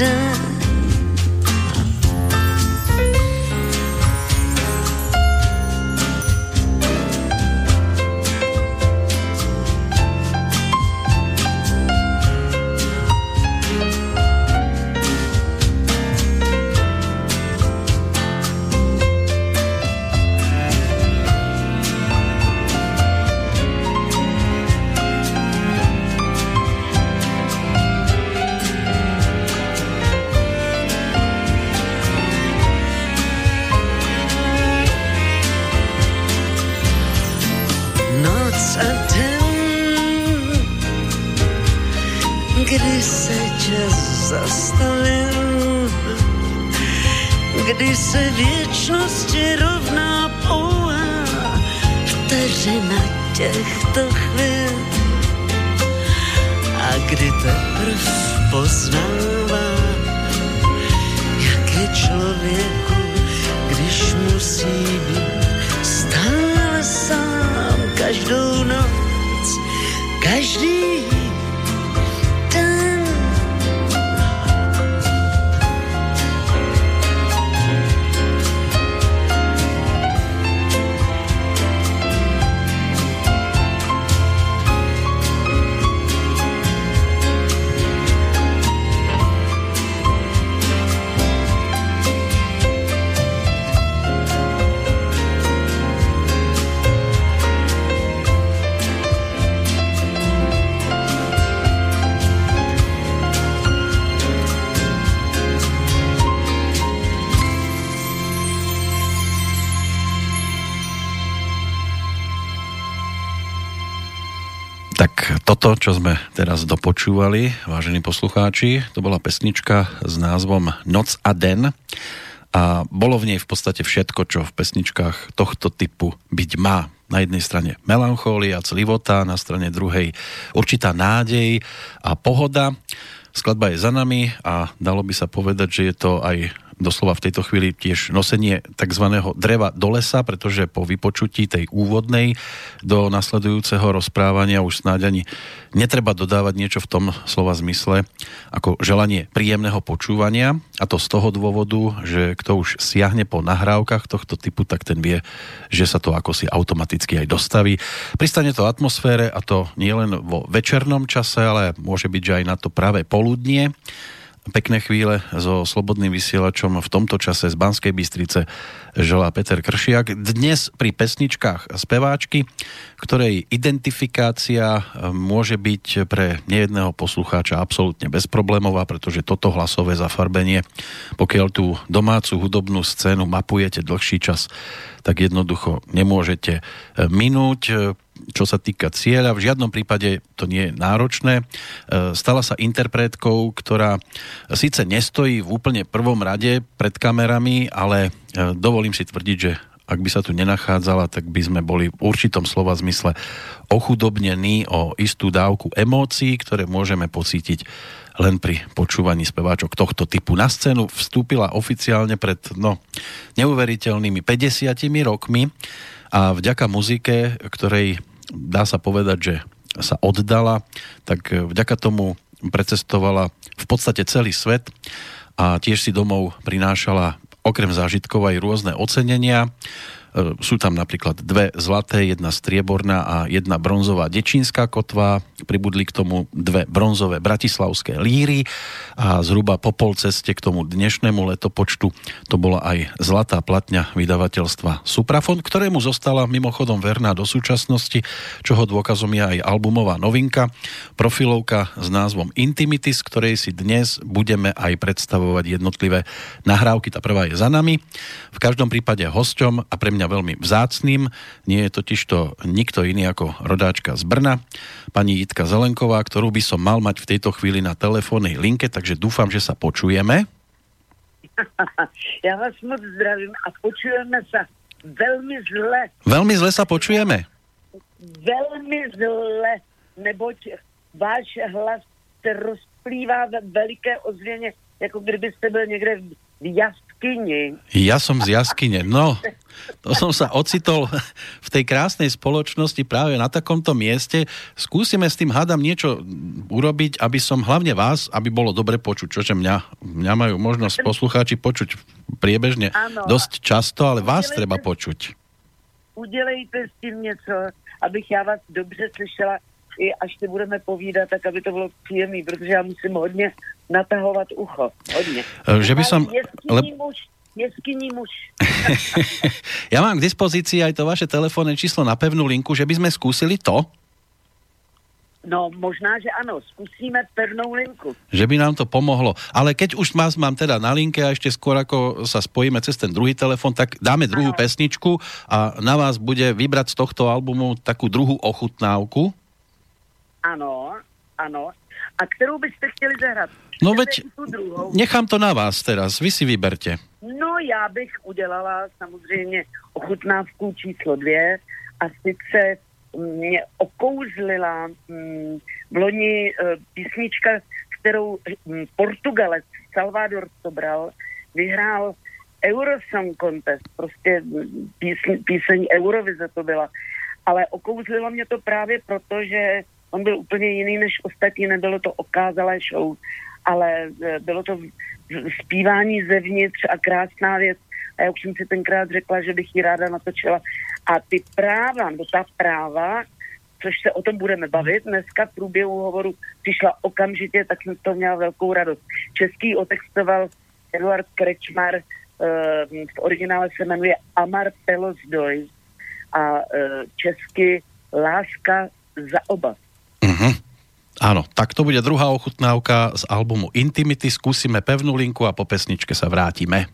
done toto, čo sme teraz dopočúvali, vážení poslucháči, to bola pesnička s názvom Noc a den a bolo v nej v podstate všetko, čo v pesničkách tohto typu byť má. Na jednej strane melancholia, clivota, na strane druhej určitá nádej a pohoda. Skladba je za nami a dalo by sa povedať, že je to aj doslova v tejto chvíli tiež nosenie tzv. dreva do lesa, pretože po vypočutí tej úvodnej do nasledujúceho rozprávania už snáď ani netreba dodávať niečo v tom slova zmysle ako želanie príjemného počúvania a to z toho dôvodu, že kto už siahne po nahrávkach tohto typu, tak ten vie, že sa to ako si automaticky aj dostaví. Pristane to atmosfére a to nielen vo večernom čase, ale môže byť, že aj na to práve poludnie pekné chvíle so Slobodným vysielačom v tomto čase z Banskej Bystrice želá Peter Kršiak. Dnes pri pesničkách speváčky, ktorej identifikácia e, môže byť pre nejedného poslucháča absolútne bezproblémová, pretože toto hlasové zafarbenie, pokiaľ tú domácu hudobnú scénu mapujete dlhší čas, tak jednoducho nemôžete e, minúť e, čo sa týka cieľa. V žiadnom prípade to nie je náročné. E, stala sa interpretkou, ktorá síce nestojí v úplne prvom rade pred kamerami, ale dovolím si tvrdiť, že ak by sa tu nenachádzala, tak by sme boli v určitom slova zmysle ochudobnení o istú dávku emócií, ktoré môžeme pocítiť len pri počúvaní speváčok tohto typu. Na scénu vstúpila oficiálne pred no, neuveriteľnými 50 rokmi a vďaka muzike, ktorej dá sa povedať, že sa oddala, tak vďaka tomu precestovala v podstate celý svet a tiež si domov prinášala okrem zážitkov aj rôzne ocenenia. E, sú tam napríklad dve zlaté, jedna strieborná a jedna bronzová dečínska kotva. Pribudli k tomu dve bronzové bratislavské líry a zhruba po pol ceste k tomu dnešnému letopočtu to bola aj zlatá platňa vydavateľstva Suprafon, ktorému zostala mimochodom verná do súčasnosti, čoho dôkazom je aj albumová novinka, profilovka s názvom Intimity, z ktorej si dnes budeme aj predstavovať jednotlivé nahrávky. Tá prvá je za nami. V každom prípade hosťom a pre mňa mňa veľmi vzácným. Nie je totiž to nikto iný ako rodáčka z Brna, pani Jitka Zelenková, ktorú by som mal mať v tejto chvíli na telefónnej linke, takže dúfam, že sa počujeme. Ja vás moc zdravím a počujeme sa veľmi zle. Veľmi zle sa počujeme? Veľmi zle, neboť váš hlas se rozplývá ve veliké ozvěně, jako kdybyste byl někde v jaskyni. Ja som z jaskyne, no. To som sa ocitol v tej krásnej spoločnosti práve na takomto mieste. Skúsime s tým hádam niečo urobiť, aby som hlavne vás, aby bolo dobre počuť, čože mňa, mňa majú možnosť poslucháči počuť priebežne ano. dosť často, ale vás udělejte, treba počuť. Udělejte s tím něco, abych já vás dobře slyšela i až si budeme povídat, tak aby to bylo příjemné, protože já musím hodně natahovat ucho. Hodně. Eh, že by som... Muž, jeskyní muž. ja mám k dispozícii aj to vaše telefónne číslo na pevnú linku, že by sme skúsili to? No, možná, že ano, skúsíme pevnou linku. Že by nám to pomohlo. Ale keď už vás mám teda na linke a ešte skôr ako sa spojíme cez ten druhý telefon, tak dáme druhú ano. pesničku a na vás bude vybrať z tohto albumu takú druhú ochutnávku. Ano, ano. A kterou byste chtěli zahrát? No veď, nechám to na vás teraz, vy si vyberte. No já bych udělala samozřejmě ochutnávku číslo dvě a sice mě okouzlila mm, v loni uh, písnička, kterou mm, Portugalec Salvador Sobral vyhrál Eurosong Contest, prostě písň, píseň Eurovize to byla. Ale okouzlilo mě to právě proto, že on byl úplně jiný než ostatní, nebylo to okázalé show, ale e, bylo to zpívání zevnitř a krásná věc. A já už jsem si tenkrát řekla, že bych ji ráda natočila. A ty práva, no ta práva, což se o tom budeme bavit, dneska v průběhu hovoru přišla okamžitě, tak jsem to měla velkou radost. Český otextoval Eduard Krečmar, e, v originále se jmenuje Amar Pelos Doj a e, česky Láska za oba. Uh-huh. Áno, tak to bude druhá ochutnávka z albumu Intimity. Skúsime pevnú linku a po pesničke sa vrátime.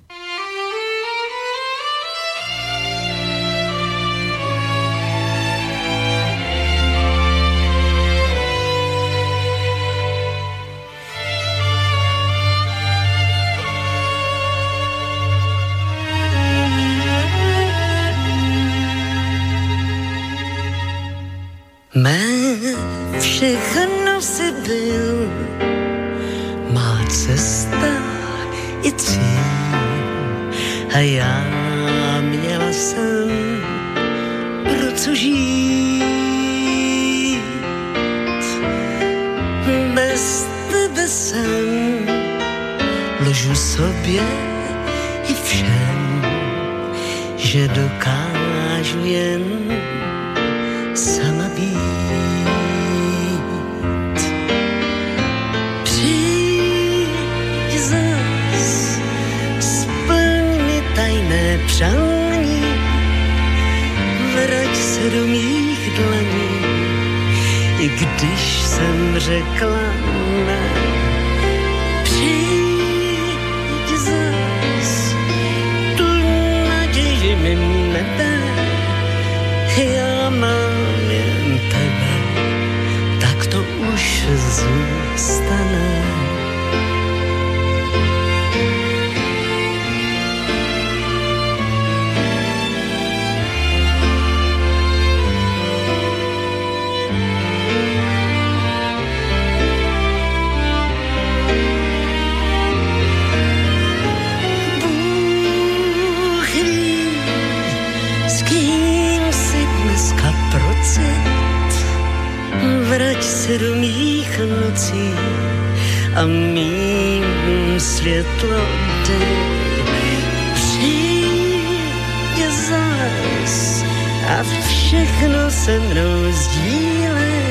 Všechno se mnou sdílej.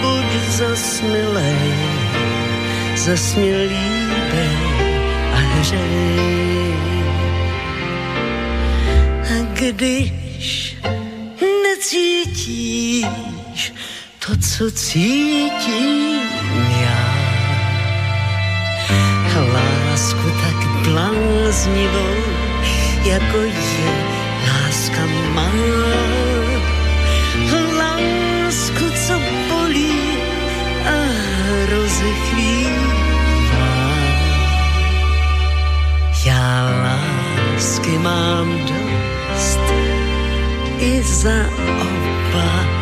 Buď zas milej, zas mě líbej a hřej. A když necítíš to, co cítím já, lásku tak bláznivou, jako je láska má. Lásku, co bolí a rozechvívá. Já lásky mám dost i za oba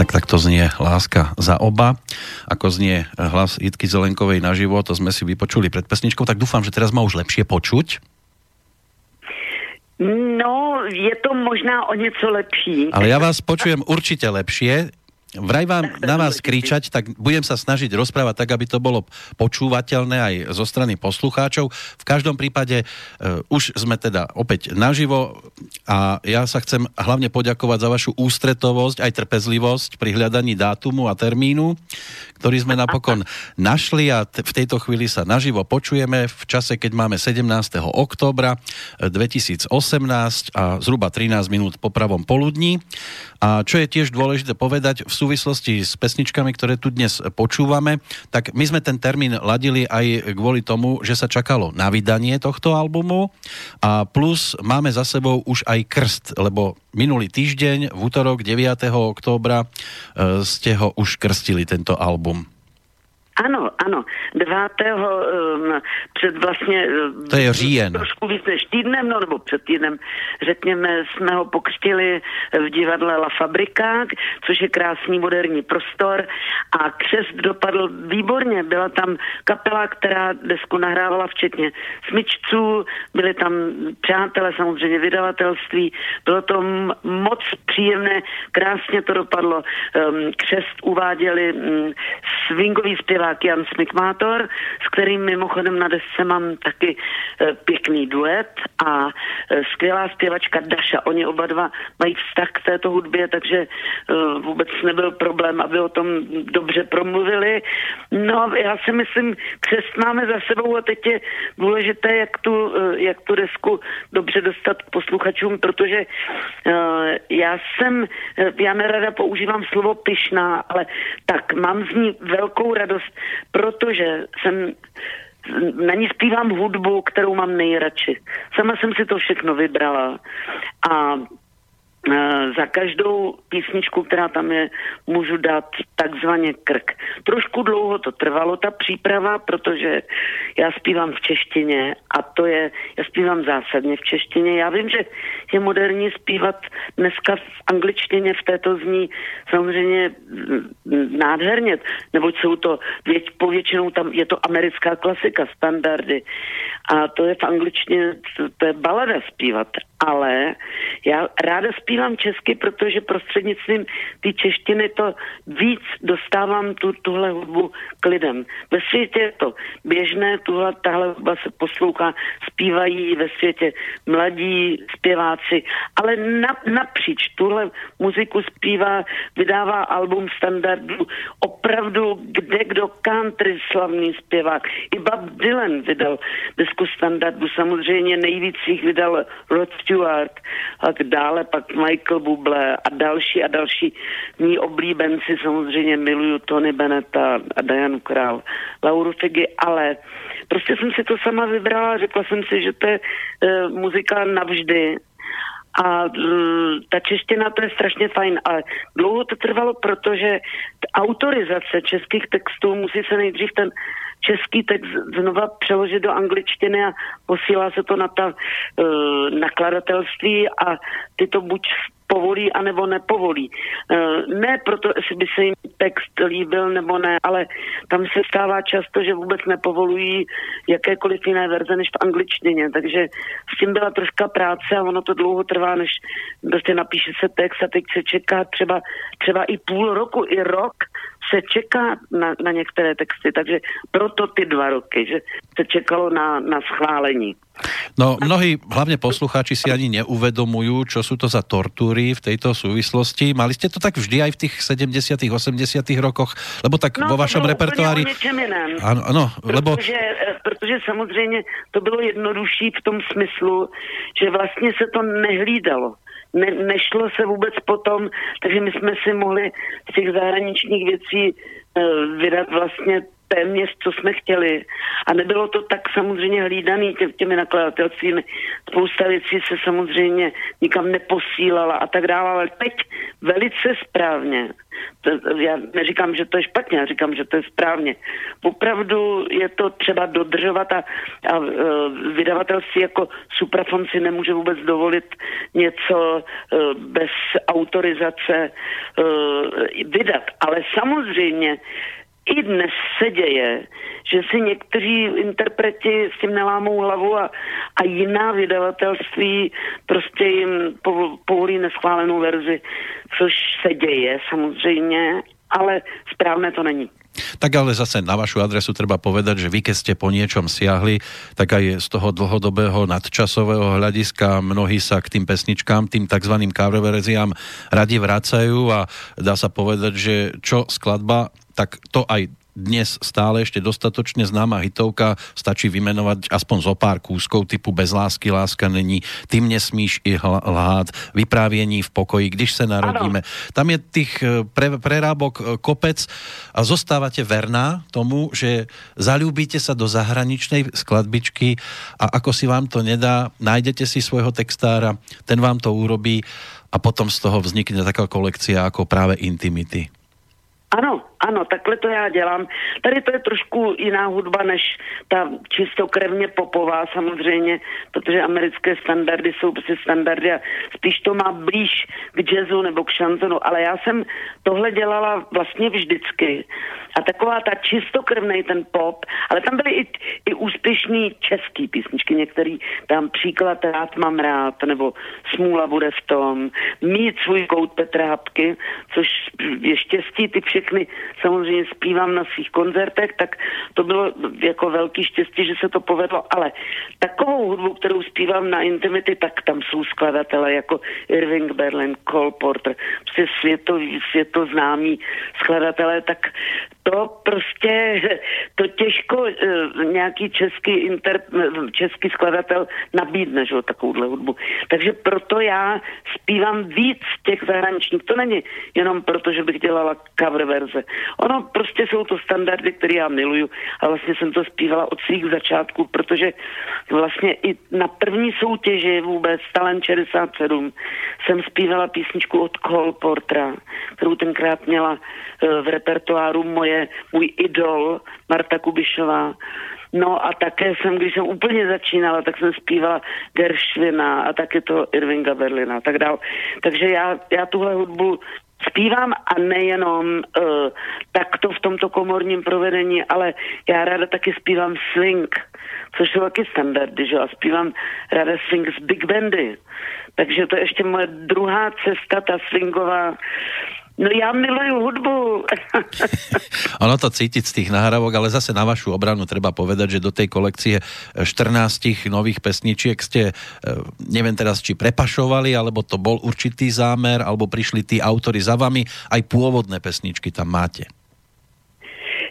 Tak takto znie Láska za oba. Ako znie hlas Jitky Zelenkovej naživo, to sme si vypočuli pred pesničkou, tak dúfam, že teraz ma už lepšie počuť. No, je to možná o něco lepší. Ale ja vás počujem určite lepšie. Vraj vám na vás kričať, tak budem sa snažiť rozprávať tak, aby to bolo počúvateľné aj zo strany poslucháčov. V každom prípade uh, už sme teda opäť naživo a ja sa chcem hlavne poďakovať za vašu ústretovosť aj trpezlivosť pri hľadaní dátumu a termínu, ktorý sme napokon našli a t- v tejto chvíli sa naživo počujeme v čase, keď máme 17. októbra 2018 a zhruba 13 minút po pravom poludní. A čo je tiež dôležité povedať v súvislosti s pesničkami, ktoré tu dnes počúvame, tak my sme ten termín ladili aj kvôli tomu, že sa čakalo na vydanie tohto albumu a plus máme za sebou už aj krst, lebo minulý týždeň v útorok 9. októbra e, ste ho už krstili tento album. Ano, ano. 9. Um, před vlastně... um, To je říjen. Trošku víc než týdnem, no nebo před týdnem, řekněme, jsme ho pokřtili v divadle La Fabrika, což je krásný moderní prostor a křest dopadl výborně. Byla tam kapela, která desku nahrávala včetně smyčců, byli tam přátelé, samozřejmě vydavatelství. Bylo to m- moc příjemné, krásně to dopadlo. Um, křest uváděli um, swingový zpěvák Jan Smikmátor, s kterým mimochodem na desce mám taky e, pěkný duet a e, skvělá zpěvačka Daša. Oni oba dva mají vztah k této hudbě, takže e, vůbec nebyl problém, aby o tom dobře promluvili. No, já si myslím, křest máme za sebou a teď je důležité, jak tu, jak tu desku dobře dostat k posluchačům, protože já jsem, já nerada používám slovo pyšná, ale tak, mám z ní velkou radost, protože jsem na ní zpívám hudbu, kterou mám nejradši. Sama jsem si to všechno vybrala a za každou písničku, která tam je, můžu dát takzvaně krk. Trošku dlouho to trvalo, ta příprava, protože já zpívám v češtině a to je, já zpívám zásadně v češtině. Já vím, že je moderní zpívat dneska v angličtině, v této zní samozřejmě mm, nádherně, neboť jsou to věť, povětšinou tam je to americká klasika, standardy a to je v angličtině, to, to je balada zpívat, ale já ráda zpívám česky, protože prostřednictvím té češtiny to víc dostávám tu, tuhle hudbu k lidem. Ve světě je to běžné, tuhle, tahle hudba se poslouchá, zpívají ve světě mladí zpěváci, ale na, napříč tuhle muziku zpívá, vydává album standardů, opravdu kde kdo country slavný zpěvák. I Bob Dylan vydal desku standardu, samozřejmě nejvíc jich vydal Rod Stewart a dále pak Michael Bublé a další a další mý oblíbenci, samozřejmě miluju Tony Beneta a Dianu Král, Lauru Figy, ale prostě jsem si to sama vybrala, řekla jsem si, že to je e, muzika navždy a mm, ta čeština to je strašně fajn, ale dlouho to trvalo, protože autorizace českých textů musí se nejdřív ten český text znova přeložit do angličtiny a posílá se to na ta uh, nakladatelství a ty to buď povolí anebo nepovolí. Eh, ne proto, jestli by se jim text líbil nebo ne, ale tam se stává často, že vůbec nepovolují jakékoliv jiné verze než v angličtině, takže s tím byla troška práce a ono to dlouho trvá, než prostě napíše se text a teď se čeká třeba, třeba i půl roku, i rok se čeká na, na některé texty, takže proto ty dva roky, že se čekalo na, na schválení. No mnohí, hlavne poslucháči si ani neuvedomujú, čo sú to za tortúry v tejto súvislosti. Mali ste to tak vždy aj v tých 70 80 rokoch? Lebo tak no, vo vašom repertoári... Ano, ano, lebo... Protože, eh, protože samozřejmě to bylo jednodušší v tom smyslu, že vlastně se to nehlídalo ne, nešlo se vůbec potom, takže my jsme si mohli z těch zahraničních věcí uh, vydat vlastně téměř, co jsme chtěli. A nebylo to tak samozřejmě hlídaný tě, těmi nakladatelstvími. Spousta věcí se samozřejmě nikam neposílala a tak dále, ale teď velice správně. To, já neříkám, že to je špatně, já říkám, že to je správně. Opravdu je to třeba dodržovat a, a uh, vydavatelství jako Suprafon si nemůže vůbec dovolit něco uh, bez autorizace uh, vydat. Ale samozřejmě i dnes se děje, že si někteří interpreti s tím nelámou hlavu a, a jiná vydavatelství prostě jim povolí neschválenou verzi, což se děje samozřejmě, ale správné to není. Tak ale zase na vašu adresu treba povedať, že vy keď ste po niečom siahli, tak aj z toho dlhodobého nadčasového hľadiska mnohí sa k tým pesničkám, tým tzv. cover radi vracajú a dá sa povedať, že čo skladba tak to aj dnes stále ešte dostatočne známa hitovka, stačí vymenovať aspoň zo pár kúskov typu Bez lásky láska není, Tým nesmíš i lhát, Vyprávění v pokoji, Když se narodíme. Ano. Tam je tých e, pre, prerábok e, kopec a zostávate verná tomu, že zalúbite sa do zahraničnej skladbičky a ako si vám to nedá, nájdete si svojho textára, ten vám to urobí a potom z toho vznikne taká kolekcia ako práve Intimity. Ano, ano, takhle to já dělám. Tady to je trošku jiná hudba než ta čistokrevně popová samozřejmě, protože americké standardy jsou prostě standardy a spíš to má blíž k jazzu nebo k šanzonu, ale já jsem tohle dělala vlastně vždycky. A taková ta čistokrevný ten pop, ale tam byly i, i úspěšný český písničky, některý tam příklad Rád mám rád, nebo Smůla bude v tom, Mít svůj kout Petra Hapky, což je štěstí, ty všechny samozřejmě zpívám na svých koncertech, tak to bylo jako velký štěstí, že se to povedlo, ale takovou hudbu, kterou zpívám na Intimity, tak tam jsou skladatelé jako Irving Berlin, Cole Porter, prostě světový, světoznámý skladatelé, tak to prostě, to těžko uh, nějaký český, inter, český skladatel nabídne, že, takovouhle hudbu. Takže proto já zpívám víc těch zahraničních. To není jenom proto, že bych dělala cover verze. Ono prostě jsou to standardy, které já miluju a vlastně jsem to zpívala od svých začátků, protože vlastně i na první soutěži vůbec Talent 67 jsem zpívala písničku od Cole Portra, kterou tenkrát měla uh, v repertoáru moje, můj idol Marta Kubišová. No a také jsem, když jsem úplně začínala, tak jsem zpívala Gershwina a také to Irvinga Berlina a tak dál. Takže já, já tuhle hudbu zpívám a nejenom uh, takto v tomto komorním provedení, ale já ráda taky zpívám swing, což jsou taky standardy, že? A zpívám ráda swing z big bandy. Takže to je ještě moje druhá cesta, ta swingová, No ja miluju hudbu. ono to cítiť z tých nahrávok, ale zase na vašu obranu treba povedať, že do tej kolekcie 14 nových pesničiek ste, e, neviem teraz, či prepašovali, alebo to bol určitý zámer, alebo prišli tí autory za vami, aj pôvodné pesničky tam máte.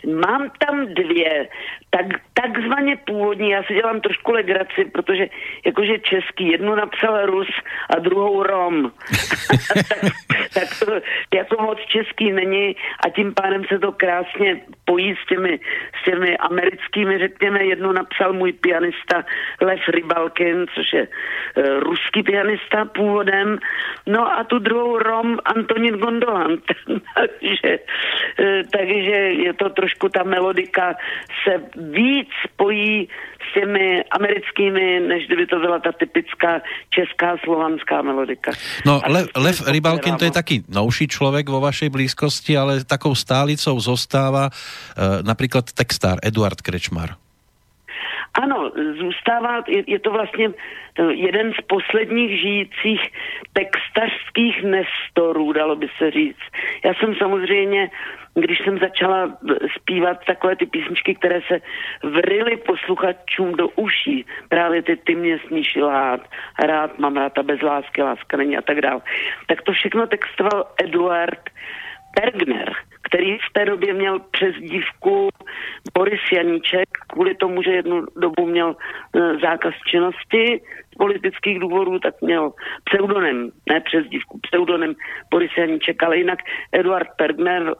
Mám tam dvě, tak, takzvaně původní, já si dělám trošku legraci, protože jakože český, jednu napsal Rus a druhou Rom. tak, tak to jako moc český není a tím pádem se to krásně pojí s těmi, s těmi americkými, řekněme, jednu napsal můj pianista Lev Rybalkin, což je uh, ruský pianista původem, no a tu druhou Rom Antonin Gondolan. takže, uh, takže je to trošku ta melodika se víc spojí s těmi americkými, než kdyby to byla ta typická česká slovanská melodika. No, Le, Lev Rybalkin to je taky novší člověk vo vašej blízkosti, ale takou stálicou zostává e, například textár Eduard Krečmar. Ano, zůstává, je, je to vlastně jeden z posledních žijících textařských nestorů, dalo by se říct. Já jsem samozřejmě, když jsem začala zpívat takové ty písničky, které se vrily posluchačům do uší, právě ty ty mě smíši lhát, rád mám rád a bez lásky, láska není a tak dále, tak to všechno textoval Eduard Bergner, který v té době měl přes dívku Boris Janíček, kvůli tomu, že jednu dobu měl e, zákaz činnosti politických důvodů, tak měl pseudonym, ne přes dívku, pseudonym Boris Janíček, ale jinak Eduard Bergner,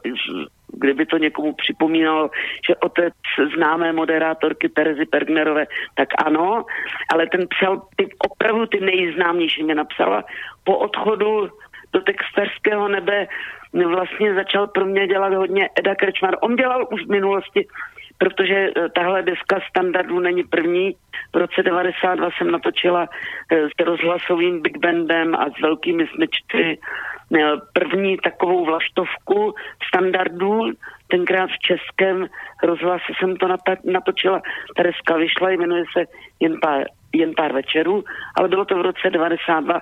kdyby to někomu připomínalo, že otec známé moderátorky Terezy Pergnerové, tak ano, ale ten psal ty, opravdu ty nejznámější, mě napsala po odchodu do textařského nebe vlastně začal pro mě dělat hodně Eda Krečmar. On dělal už v minulosti, protože eh, tahle deska standardů není první. V roce 92 jsem natočila eh, s rozhlasovým Big Bandem a s velkými smyčci eh, první takovou vlaštovku standardů, tenkrát v českém rozhlase jsem to natočila, ta deska vyšla, jmenuje se jen pár, jen pár večerů, ale bylo to v roce 92.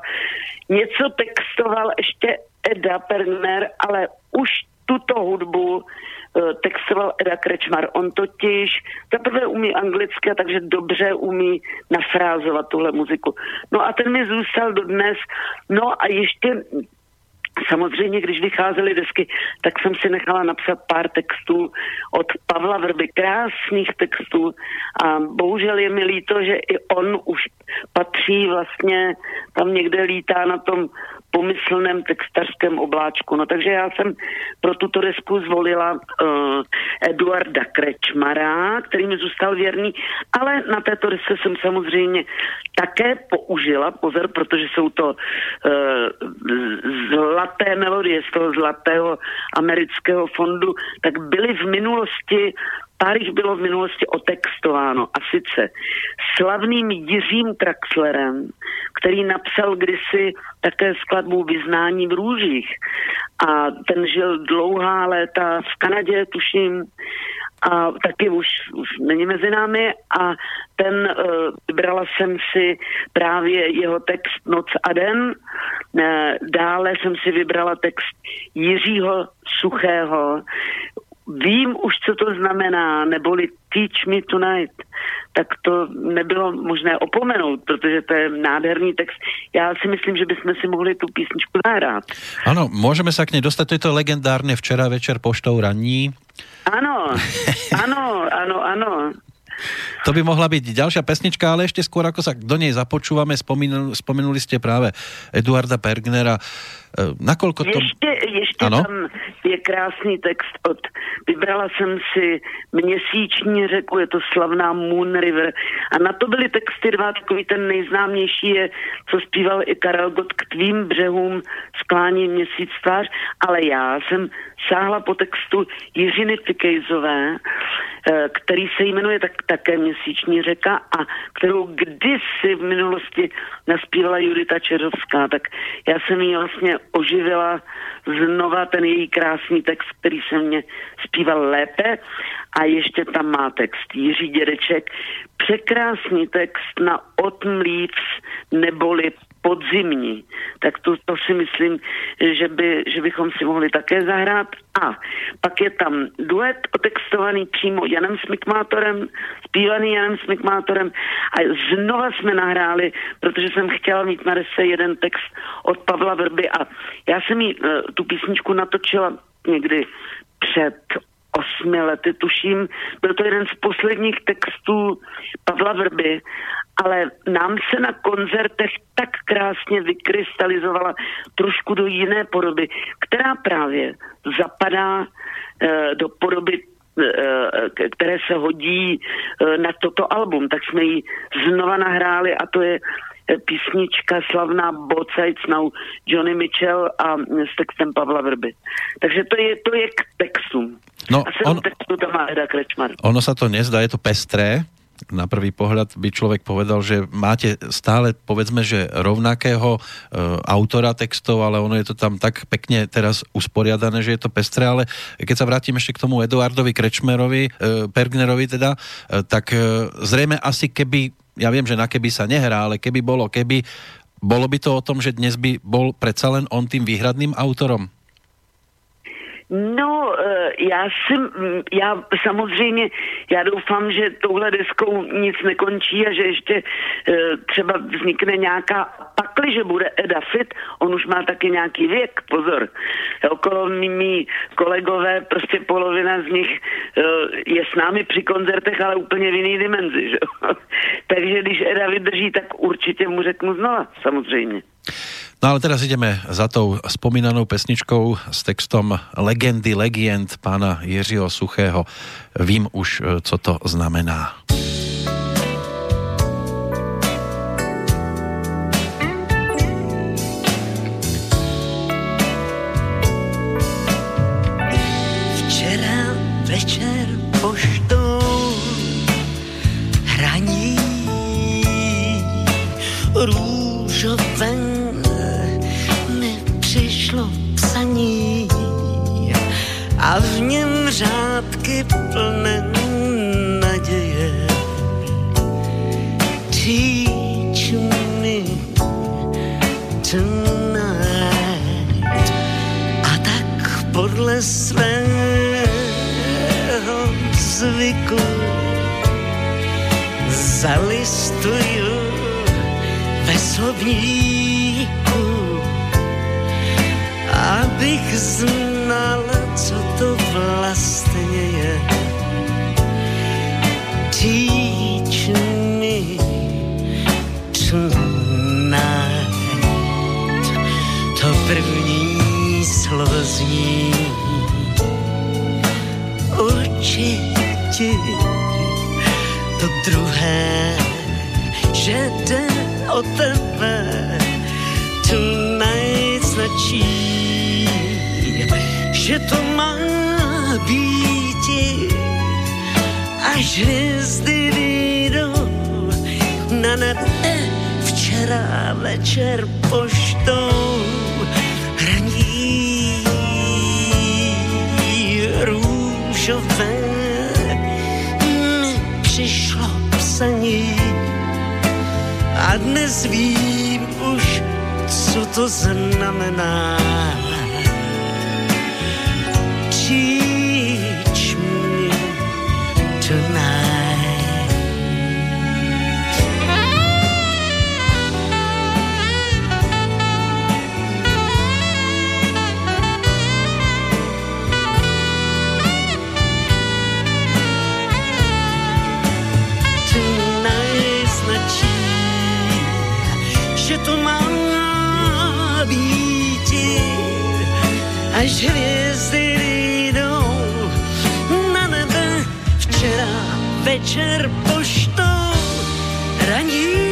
Něco textoval ještě Eda Perner, ale už tuto hudbu uh, textoval Eda Krečmar. On totiž zaprvé umí anglicky, takže dobře umí nafrázovat tuhle muziku. No a ten mi zůstal dodnes. No a ještě Samozřejmě, když vycházely desky, tak jsem si nechala napsat pár textů od Pavla Vrby, krásných textů a bohužel je mi líto, že i on už patří vlastně, tam někde lítá na tom pomyslném textařském obláčku. No takže já jsem pro tuto desku zvolila uh, Eduarda Krečmara, který mi zůstal věrný, ale na této desce jsem samozřejmě také použila, pozor, protože jsou to uh, zlaté melodie z toho zlatého amerického fondu, tak byly v minulosti pár jich bylo v minulosti otextováno. A sice slavným Jiřím Traxlerem, který napsal kdysi také skladbu Vyznání v růžích. A ten žil dlouhá léta v Kanadě, tuším, a taky už, už není mezi námi. A ten uh, vybrala jsem si právě jeho text Noc a den, uh, dále jsem si vybrala text Jiřího Suchého, vím už, co to znamená, neboli Teach Me Tonight, tak to nebylo možné opomenout, protože to je nádherný text. Já si myslím, že bychom si mohli tu písničku zahrát. Ano, můžeme se k ní dostat, je to legendárně včera večer poštou raní. Ano, ano, ano, ano. To by mohla být další pesnička, ale ještě skôr, ako sa do nej započúvame, spomenuli, spomenuli ste práve Eduarda Bergnera. E, nakolko to... Ještě, ještě ano? tam je krásný text od, vybrala jsem si Měsíční řeku, je to slavná Moon River. A na to byly texty dva, takový ten nejznámější je, co zpíval i Karel Gott k tvým břehům sklání měsíc tvář, ale já jsem sáhla po textu Jiřiny Fikejzové, eh, který se jmenuje tak, také Měsíční řeka a kterou kdysi v minulosti naspívala Judita Čerovská, tak já jsem ji vlastně oživila znova ten její krásný text, který se mě zpíval lépe. A ještě tam má text Jiří Dědeček, překrásný text na Otmlíc neboli podzimní, tak to, to si myslím, že, by, že bychom si mohli také zahrát. A pak je tam duet otextovaný přímo Janem Smikmátorem, zpívaný Janem Smikmátorem a znova jsme nahráli, protože jsem chtěla mít na rese jeden text od Pavla Vrby a já jsem jí uh, tu písničku natočila někdy před osmi lety, tuším. Byl to jeden z posledních textů Pavla Vrby, ale nám se na koncertech tak krásně vykrystalizovala trošku do jiné podoby, která právě zapadá e, do podoby e, které se hodí e, na toto album, tak jsme ji znova nahráli a to je písnička slavná Both Sides Now Johnny Mitchell a s textem Pavla Vrby. Takže to je, to je k textům. No, a on, textu tam má Eda Krečmar. Ono sa to nezdá, je to pestré, na prvý pohľad by človek povedal, že máte stále, povedzme, že rovnakého e, autora textov, ale ono je to tam tak pekne teraz usporiadané, že je to pestré, ale keď sa vrátim ešte k tomu Eduardovi Krečmerovi, e, Pergnerovi teda, e, tak e, zrejme asi keby, ja viem, že na keby sa nehrá, ale keby bolo keby, bolo by to o tom, že dnes by bol predsa len on tým výhradným autorom? No, eh, já si, já samozřejmě, já doufám, že touhle deskou nic nekončí a že ještě eh, třeba vznikne nějaká, pakli, že bude Eda Fit, on už má taky nějaký věk, pozor. Okolo mý kolegové, prostě polovina z nich eh, je s námi při koncertech, ale úplně v jiný dimenzi, že? Takže když Eda vydrží, tak určitě mu řeknu znova, samozřejmě. No ale teraz ideme za tou spomínanou pesničkou s textom Legendy legend pána Jiřího Suchého. Vím už, e, co to znamená. Včera večer poštou a v něm řádky plné naděje. Teach me tonight. A tak podle svého zvyku zalistuju ve slovníku, abych znala co vlastně je. Teach me tonight. To první slovo zní určitě. To druhé, že jde o tebe, tonight značí že to má být, až hvězdy vyjdou na nebe včera večer poštou hraní růžové. Mi přišlo psaní a dnes vím už, co to znamená až hvězdy večer poštou. Raní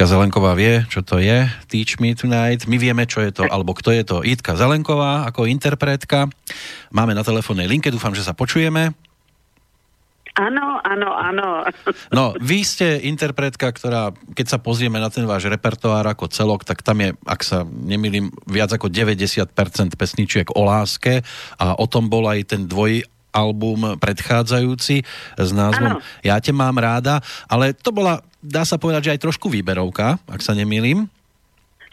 Jitka Zelenková vie, čo to je Teach Me Tonight. My vieme, čo je to, alebo kto je to Jitka Zelenková ako interpretka. Máme na telefónnej linke, dúfam, že sa počujeme. Áno, áno, áno. No, vy ste interpretka, ktorá, keď sa pozrieme na ten váš repertoár ako celok, tak tam je, ak sa nemýlim, viac ako 90% pesničiek o láske a o tom bol aj ten dvoj album predchádzajúci s názvom ano. Ja te mám ráda, ale to bola, dá sa povedať, že aj trošku výberovka, ak sa nemýlim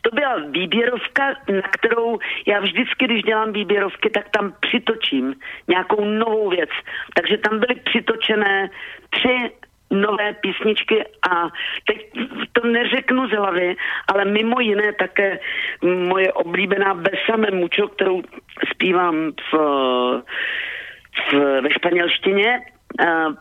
to byla výběrovka, na kterou já vždycky, když dělám výběrovky, tak tam přitočím nějakou novou věc. Takže tam byly přitočené tři nové písničky a teď to neřeknu z hlavy, ale mimo jiné také moje oblíbená Besame Mucho, kterou zpívám v, v, ve španělštině,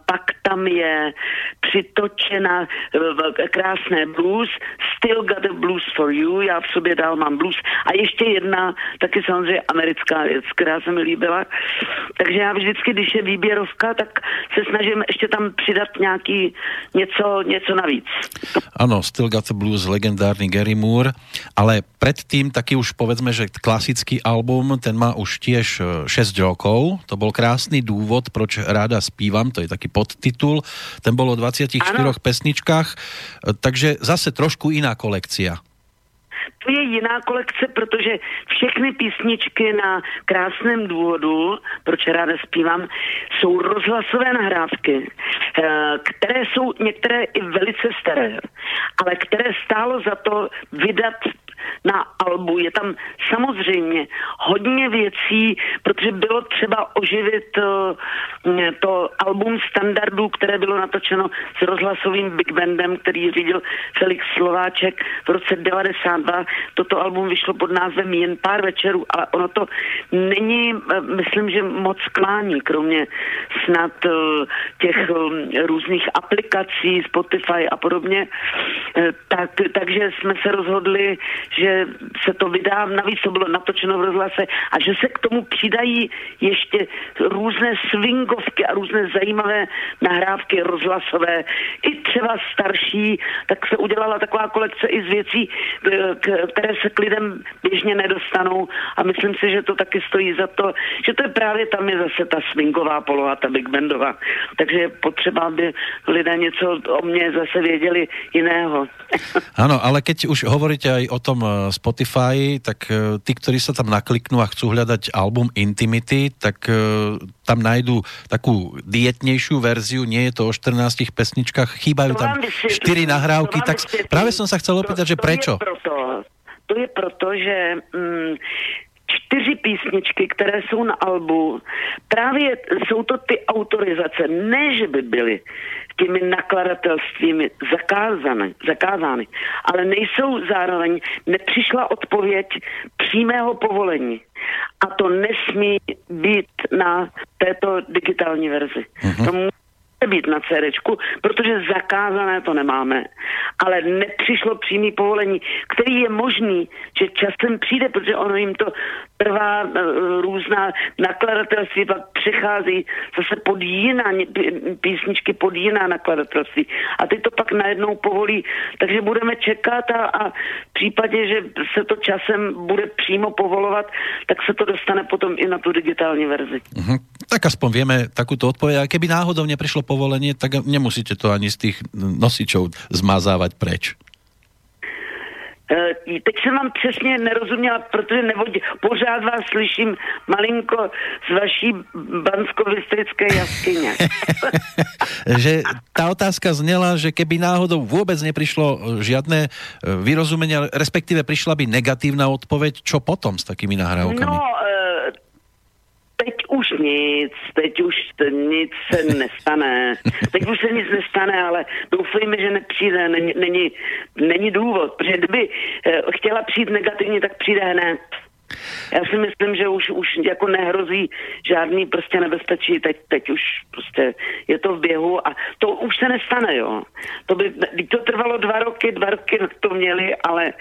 pak tam je přitočena uh, krásné blues, Still Got a Blues for You, já v sobě dál mám blues. A ještě jedna, taky samozřejmě americká věc, která se mi líbila. Takže já vždycky, když je výběrovka, tak se snažím ještě tam přidat nějaký něco, něco navíc. Ano, Still Got a Blues, legendárny Gary Moore, ale predtým taky už povedzme, že klasický album, ten má už tiež 6 rokov, to bol krásny důvod, proč ráda zpívám, to je taký podtitul, ten bol o 24 ano. pesničkách, takže zase trošku iná kolekcia. To je jiná kolekce, protože všechny písničky na krásném důvodu, proč ráda zpívám, jsou rozhlasové nahrávky, eh, které jsou některé i velice staré, ale které stálo za to vydat na albu. Je tam samozřejmě hodně věcí, protože bylo třeba oživit uh, to album standardů, které bylo natočeno s rozhlasovým Big Bandem, který řídil Felix Slováček v roce 92. Toto album vyšlo pod názvem Jen pár večerů, ale ono to není, eh, myslím, že moc klání, kromě snad uh, těch různých aplikací, Spotify a podobně. Tak, takže jsme se rozhodli, že se to vydá, navíc to bylo natočeno v rozhlase a že se k tomu přidají ještě různé swingovky a různé zajímavé nahrávky rozhlasové, i třeba starší, tak se udělala taková kolekce i z věcí, které se k lidem běžně nedostanou a myslím si, že to taky stojí za to, že to je právě tam je zase ta swingová poloha, ta big bandová. Takže je potřeba, aby lidé něco o mně zase věděli jiného. Ano, ale keď už hovoríte aj o tom eh, Spotify, tak uh, tí, ktorí sa tam nakliknú a chcú hľadať album Intimity, tak uh, tam nájdú takú dietnejšiu verziu, nie je to o 14 pesničkách, chýbajú tam 4 nahrávky, tak práve som sa chcel opýtať, že prečo? To je proto, to je proto že mm, čtyři písničky, které jsou na albu, právě jsou to ty autorizace, ne, že by byly těmi nakladatelstvími zakázány, zakázány, ale nejsou zároveň, nepřišla odpověď přímého povolení. A to nesmí být na této digitální verzi. Uh-huh. To být na CD, protože zakázané to nemáme, ale nepřišlo přímý povolení, který je možný, že časem přijde, protože ono jim to trvá uh, různá nakladatelství, pak přechází zase pod jiná písničky pod jiná nakladatelství a ty to pak najednou povolí, takže budeme čekat a, a v případě, že se to časem bude přímo povolovat, tak se to dostane potom i na tu digitální verzi. Uh-huh. Tak aspoň vieme takúto odpoveď, a keby náhodou neprišlo povolenie, tak nemusíte to ani z tých nosičov zmazávať preč. Uh, teď jsem vám přesně nerozuměla, protože nevodí, pořád vás slyším malinko z vaší banskovistrické jaskyně. že tá otázka znela, že keby náhodou vůbec neprišlo žiadne e, vyrozumenie, respektíve prišla by negatívna odpoveď, čo potom s takými nahrávkami? No, teď už nic, teď už nic se nestane. Teď už se nic nestane, ale doufejme, že nepřijde, není, není, není důvod, protože kdyby eh, chtěla přijít negativně, tak přijde hned. Já si myslím, že už, už jako nehrozí žádný prostě nebezpečí, teď, teď už prostě je to v běhu a to už se nestane, jo. To by, to trvalo dva roky, dva roky to měli, ale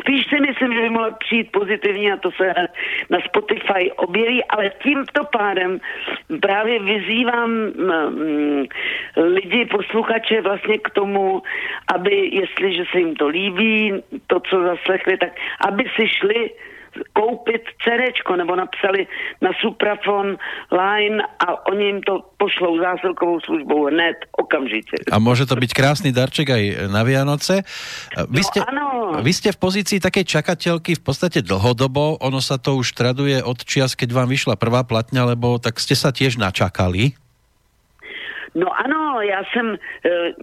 spíš si myslím, že by mohlo přijít pozitivně a to se na Spotify objeví, ale tímto pádem právě vyzývám mm, lidi, posluchače vlastně k tomu, aby, jestliže se jim to líbí, to, co zaslechli, tak aby si šli koupit CDčko, nebo napsali na Suprafon line a oni jim to pošlou zásilkovou službou hned, okamžitě. A může to být krásný darček aj na Vianoce. Vy no, ste, ano. vy ste v pozícii také čakatelky v podstate dlhodobo, ono sa to už traduje od čias, keď vám vyšla prvá platňa, lebo tak ste sa tiež načakali. No ano, já jsem e,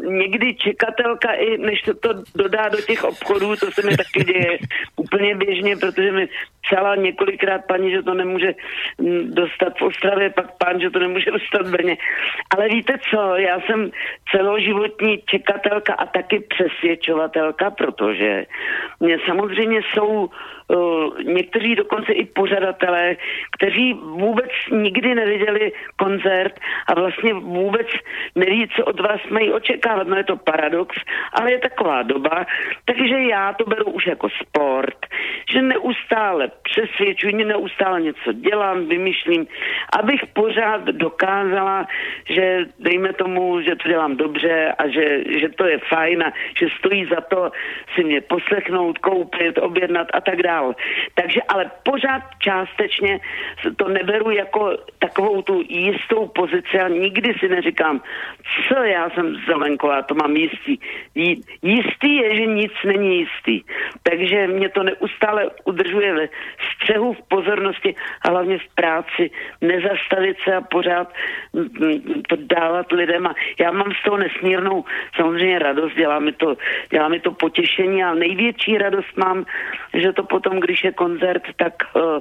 někdy čekatelka, i než to, to dodá do těch obchodů, to se mi taky děje úplně běžně, protože mi psala několikrát paní, že to nemůže mm, dostat v Ostravě, pak pán, že to nemůže dostat v Brně. Ale víte co, já jsem celoživotní čekatelka a taky přesvědčovatelka, protože mě samozřejmě jsou uh, někteří dokonce i pořadatelé, kteří vůbec nikdy neviděli koncert a vlastně vůbec neví, co od vás mají očekávat. No je to paradox, ale je taková doba, takže já to beru už jako sport, že neustále přesvědčuji, neustále něco dělám, vymýšlím, abych pořád dokázala, že dejme tomu, že to dělám dobře a že, že to je fajn a že stojí za to si mě poslechnout, koupit, objednat a tak dále. Takže ale pořád částečně to neberu jako takovou tu jistou pozici a nikdy si neříkám, co já jsem Zelenková, to mám jistý. Jistý je, že nic není jistý. Takže mě to neustále udržuje ve střehu v pozornosti a hlavně v práci nezastavit se a pořád mm, mm, to dávat lidem. A já mám z toho nesmírnou samozřejmě radost, dělá mi to, dělá mi to potěšení a největší radost mám, že to potom, když je koncert, tak, uh,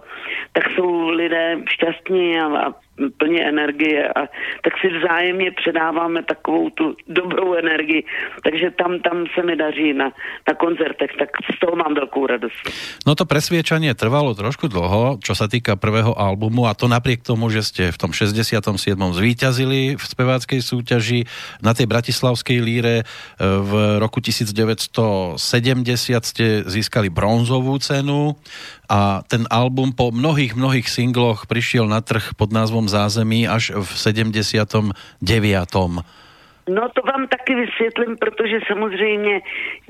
tak jsou lidé šťastní a, a plně energie a tak si vzájemně předáváme takovou tu dobrou energii, takže tam, tam se mi daří na, na koncertech, tak z toho mám velkou radost. No to presviečanie trvalo trošku dlho, čo sa týka prvého albumu a to napriek tomu, že ste v tom 67. zvíťazili v speváckej súťaži na tej bratislavskej líre e, v roku 1970 ste získali bronzovú cenu a ten album po mnohých, mnohých singloch prišiel na trh pod názvom Zázemí až v 79. No to vám taky vysvětlím, protože samozřejmě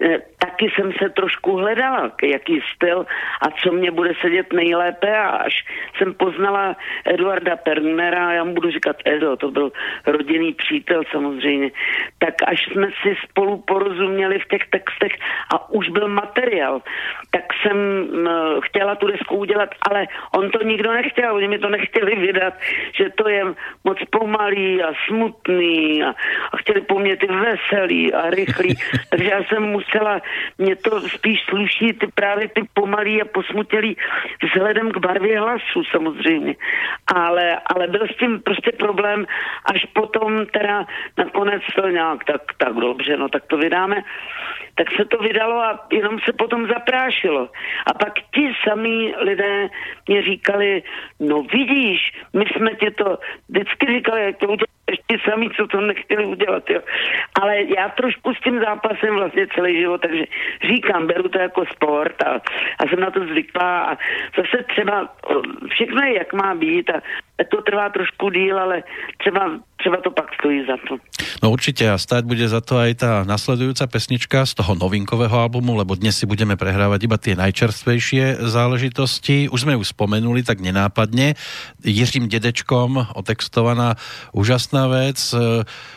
eh, taky jsem se trošku hledala, jaký styl a co mě bude sedět nejlépe a až jsem poznala Eduarda Pernera, já mu budu říkat Edo, to byl rodinný přítel samozřejmě, tak až jsme si spolu porozuměli v těch textech a už byl materiál, tak jsem uh, chtěla tu desku udělat, ale on to nikdo nechtěl, oni mi to nechtěli vydat, že to je moc pomalý a smutný a, a chtěli po mně ty veselý a rychlý, takže já jsem musela, mě to spíš sluší ty právě ty pomalý a posmutělý vzhledem k barvě hlasu samozřejmě. Ale, ale byl s tím prostě problém, až potom teda nakonec to nějak tak, tak dobře, no tak to vydáme tak se to vydalo a jenom se potom zaprášilo. A pak ti samí lidé mě říkali, no vidíš, my jsme ti to vždycky říkali, jak to uděláš ti samý, co to nechtěli udělat, jo. Ale já trošku s tím zápasem vlastně celý život, takže říkám, beru to jako sport a, a jsem na to zvyklá a zase třeba všechno je, jak má být a to trvá trošku díl, ale třeba, třeba to pak stojí za to. No určitě a stát bude za to aj ta nasledujúca pesnička z toho novinkového albumu, lebo dnes si budeme prehrávať iba tie najčerstvejšie záležitosti. Už sme ju spomenuli tak nenápadne. Jiřím Dedečkom otextovaná úžasná vec e, e,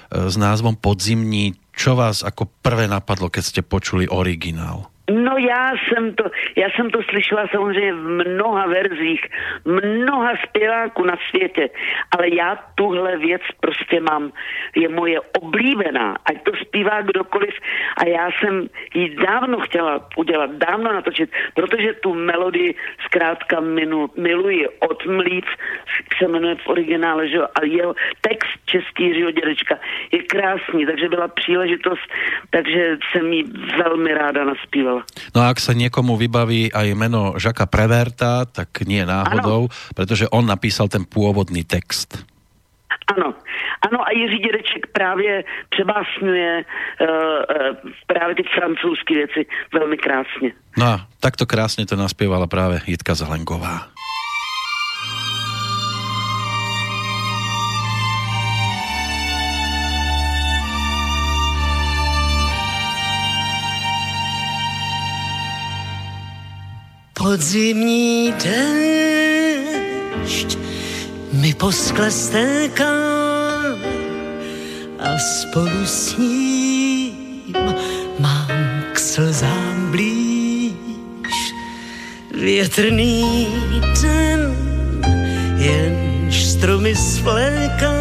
s názvom Podzimní. Čo vás ako prvé napadlo, keď ste počuli originál? No já jsem to, já jsem to slyšela samozřejmě v mnoha verzích, mnoha zpěváků na světě, ale já tuhle věc prostě mám, je moje oblíbená, ať to zpívá kdokoliv. A já jsem ji dávno chtěla udělat, dávno natočit, protože tu melodii zkrátka minu, miluji od Mlíc, se jmenuje v originále, že a jeho text český Jiřího dědečka je krásný, takže byla příležitost, takže jsem ji velmi ráda naspívala povedal. No a ak sa niekomu vybaví aj meno Žaka Preverta, tak nie náhodou, ano. pretože on napísal ten pôvodný text. Ano, ano a Jiří Dědeček právě přebásňuje uh, uh, právě ty francouzské věci velmi krásně. No a takto krásně to naspěvala právě Jitka Zelenková. Podzimní déšť mi poskle stéká a spolu s ním mám k slzám blíž. Větrný den, jenž stromy svléká,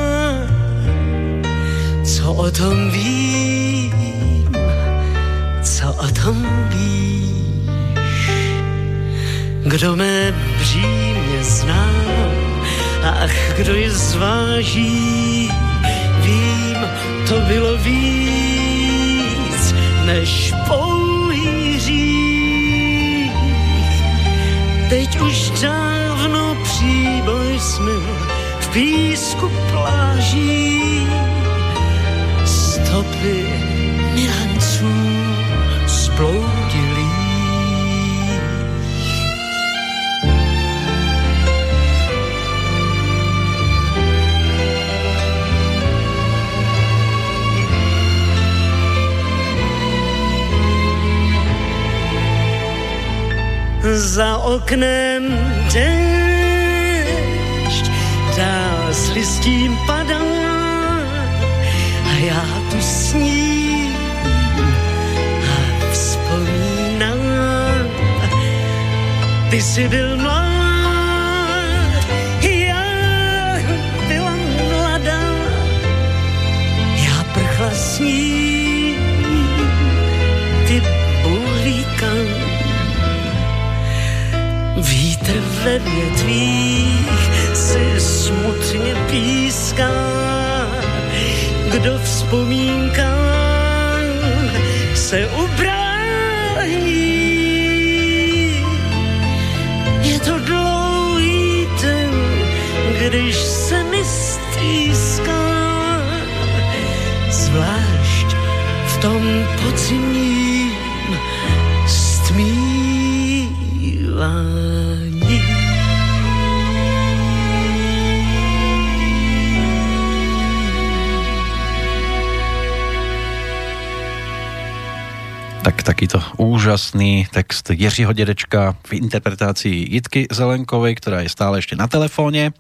co o tom vím, co o tom víš. Kdo mé břímě zná, ach, kdo je zváží, vím, to bylo víc než pouhý řích. Teď už dávno příboj jsme v písku pláží, stopy milanců sploudily. Za oknem déšť dál s listím padá a já tu sním a vzpomínám. Ty jsi byl mlád, ve větvích si smutně píská, kdo vzpomínkám se ubrání. Je to dlouhý ten, když se mi stýská, zvlášť v tom podzimním Tak takýto úžasný text Jiřího Dědečka v interpretácii Jitky Zelenkovej, která je stále ešte na telefóne.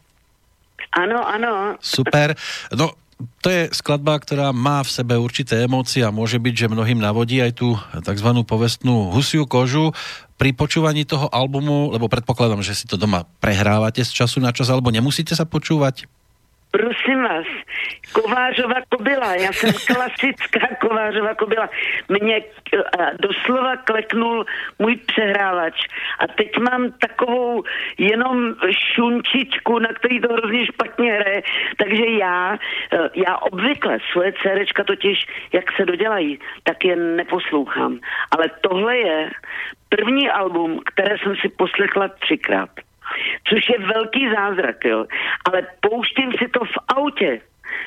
Ano, ano. Super. No, to je skladba, ktorá má v sebe určité emócie a môže byť, že mnohým navodí aj tú tzv. povestnú husiu kožu. Pri počúvaní toho albumu, lebo predpokladám, že si to doma prehrávate z času na čas, alebo nemusíte sa počúvať? Prosím vás, Kovářova kobila, já jsem klasická Kovářova kobila. Mě eh, doslova kleknul můj přehrávač a teď mám takovou jenom šunčičku, na který to hrozně špatně hraje, takže já, eh, já obvykle svoje cerečka totiž, jak se dodělají, tak je neposlouchám. Ale tohle je první album, které jsem si poslechla třikrát což je velký zázrak, jo. Ale pouštím si to v autě,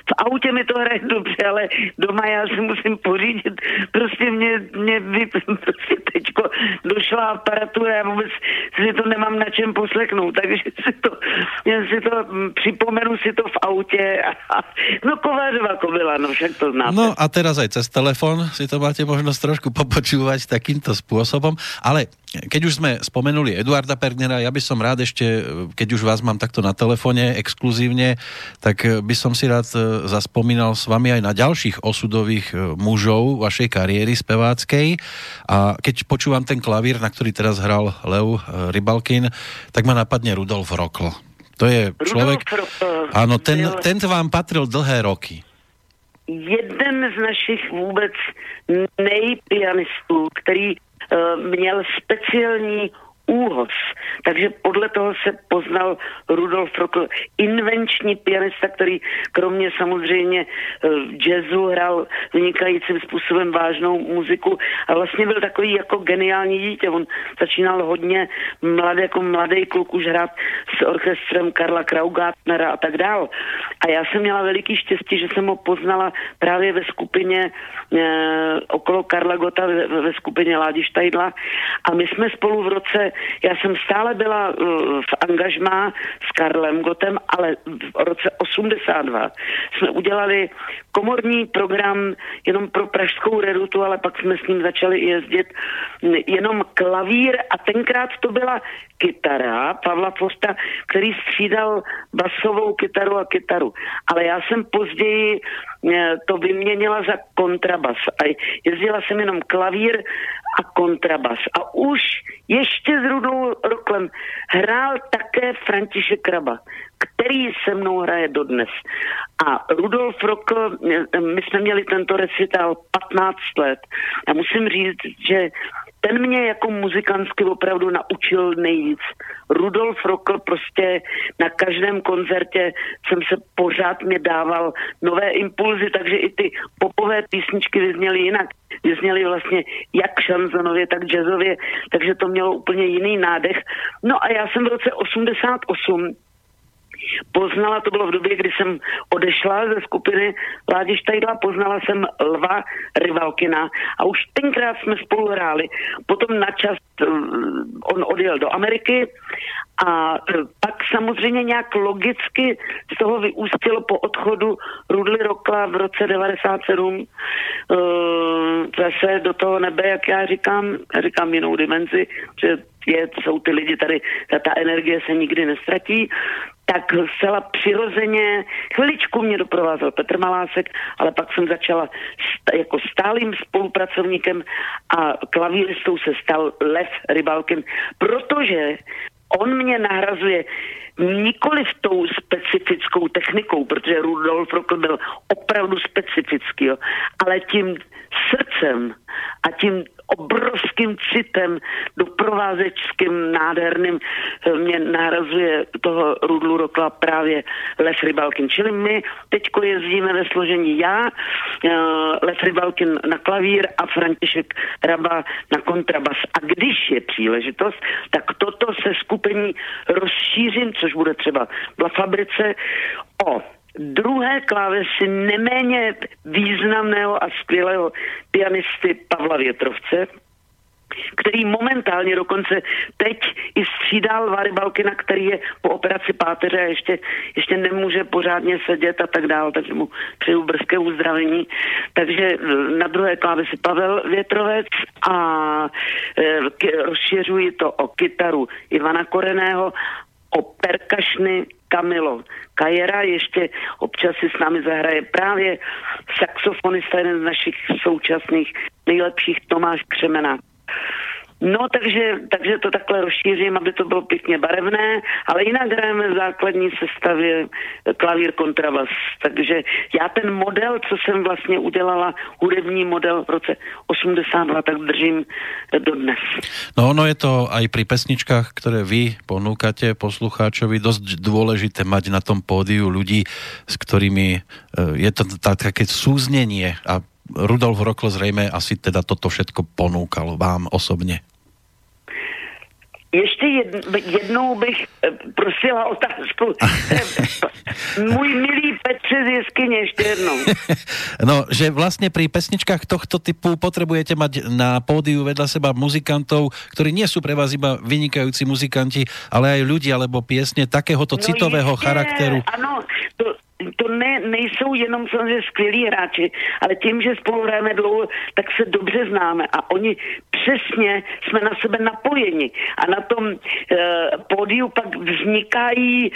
v autě mi to hraje dobře, ale doma já si musím pořídit. Prostě mě, mě vy, prostě teďko došla aparatura, já vůbec si to nemám na čem poslechnout, takže si to, jen si to, mm, připomenu si to v autě a, no Kovářová kobila, no však to znáte. No a teraz aj cez telefon si to máte možnosť trošku popočúvať takýmto spôsobom, ale keď už sme spomenuli Eduarda Pernera, ja by som rád ešte, keď už vás mám takto na telefone exkluzívne, tak by som si rád e, zaspomínal s vami aj na ďalších osudových e, mužov vašej kariéry speváckej. A keď počúvam ten klavír, na ktorý teraz hral Leo e, Rybalkin, tak ma napadne Rudolf Rokl. To je človek... Áno, ten, ten vám patril dlhé roky. Jeden z našich vůbec nejpianistů, který Eh, měl speciální úhos. Takže podle toho se poznal Rudolf Rokl, invenční pianista, který kromě samozřejmě uh, jazzu hrál vynikajícím způsobem vážnou muziku a vlastně byl takový jako geniální dítě. On začínal hodně mladý, jako mladý kluk už hrát s orchestrem Karla Kraugartnera a tak dál. A já jsem měla veliký štěstí, že jsem ho poznala právě ve skupině uh, okolo Karla Gota, ve, ve skupině Ládi Štajdla a my jsme spolu v roce Já jsem stále byla uh, v angažmá s Karlem Gotem, ale v roce 82 jsme udělali komorní program jenom pro pražskou redutu, ale pak jsme s ním začali jezdit jenom klavír a tenkrát to byla kytara Pavla Fosta, který střídal basovou kytaru a kytaru. Ale já jsem později to vyměnila za kontrabas a jezdila jsem jenom klavír a kontrabas. A už ještě s Rudou Roklem hrál také František Kraba, který se mnou hraje dodnes. A Rudolf Rokl, eh, my jsme měli tento recital 15 let a musím říct, že ten mě jako muzikantsky opravdu naučil nejvíc. Rudolf Rokl prostě na každém koncertě jsem se pořád mě dával nové impulzy, takže i ty popové písničky vyzněly jinak. Vyzněly vlastně jak šanzonově, tak jazzově, takže to mělo úplně jiný nádech. No a já jsem v roce 88 Poznala, to bylo v době, kdy jsem odešla ze skupiny Ládi Štajdla, poznala jsem Lva Rivalkina a už tenkrát jsme spolu hráli. Potom na čas eh, on odjel do Ameriky a eh, pak samozřejmě nějak logicky z toho vyústilo po odchodu Rudly Rokla v roce 97 uh, eh, zase do toho nebe, jak já říkám, já říkám jinou dimenzi, že je, jsou ty lidi tady, ta, ta energie se nikdy nestratí, tak zcela přirozeně, chviličku mě doprovázel Petr Malásek, ale pak jsem začala st- jako stálým spolupracovníkem a klavíristou se stal Lev Rybalkin, protože on mě nahrazuje nikoli v tou specifickou technikou, protože Rudolf Rokl byl opravdu specifický, jo, ale tím srdcem a tím obrovským citem doprovázečským nádherným eh, mě nárazuje toho Rudlu Rokla právě Les Rybalkin. Čili my teďko jezdíme ve složení já, eh, Les Rybalkin na klavír a František Raba na kontrabas. A když je příležitost, tak toto se skupení rozšířím, což bude třeba v Fabrice, o druhé klávesy neméně významného a skvělého pianisty Pavla Větrovce, který momentálně dokonce teď i střídal Vary Balkina, který je po operaci páteře a ještě, ještě nemůže pořádně sedět a tak dále, takže mu přeju brzké uzdravení. Takže na druhé klávesi Pavel Větrovec a e, rozšiřuji to o kytaru Ivana Koreného, o perkašny Kamilo Kajera, ještě občas si s námi zahraje právě saxofonista, jeden z našich současných nejlepších Tomáš Křemena. No, takže, takže to takhle rozšířím, aby to bylo pěkně barevné, ale jinak hrajeme v základní sestavě klavír kontrabas. Takže já ten model, co jsem vlastně udělala, hudební model v roce 82, tak držím dodnes. No ono je to aj pri pesničkách, ktoré vy ponúkate poslucháčovi, dosť dôležité mať na tom pódiu ľudí, s ktorými e, je to také súznenie a Rudolf Rokl zřejmě asi teda toto všetko ponúkal vám osobně. Ještě jednou bych eh, prosila otázku. Můj milý Petře z jeskyně, ještě jednou. No, že vlastně pri pesničkách tohto typu potrebujete mať na pódiu vedľa seba muzikantov, ktorí nie sú pre vás iba vynikajúci muzikanti, ale aj ľudia alebo piesne takéhoto no citového ještě, charakteru. Ano, to, to ne, nejsou jenom samozřejmě skvělí hráči, ale tím, že spolu hrajeme dlouho, tak se dobře známe a oni přesně jsme na sebe napojeni a na tom e, pódiu pak vznikají e,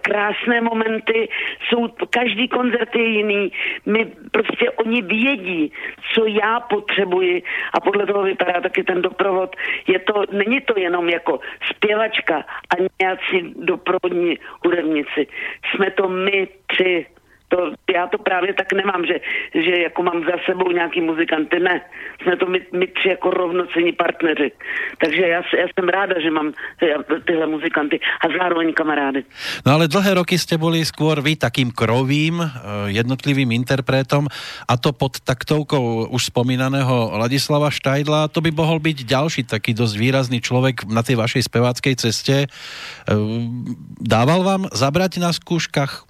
krásné momenty, jsou, každý koncert je jiný, my prostě oni vědí, co já potřebuji a podle toho vypadá taky ten doprovod. Je to, není to jenom jako zpěvačka a nějací doprovodní hudebníci. Jsme to my tři to, já to právě tak nemám, že, že jako mám za sebou nějaký muzikanty, ne. Jsme to my, my tři jako rovnocení partneři. Takže já, já jsem ráda, že mám tyhle muzikanty a zároveň kamarády. No ale dlhé roky jste byli skôr vy takým krovým, eh, jednotlivým interpretom a to pod taktovkou už spomínaného Ladislava Štajdla, to by mohol byť ďalší taký dosť výrazný človek na tej vašej speváckej ceste. Eh, dával vám zabrať na skúškach?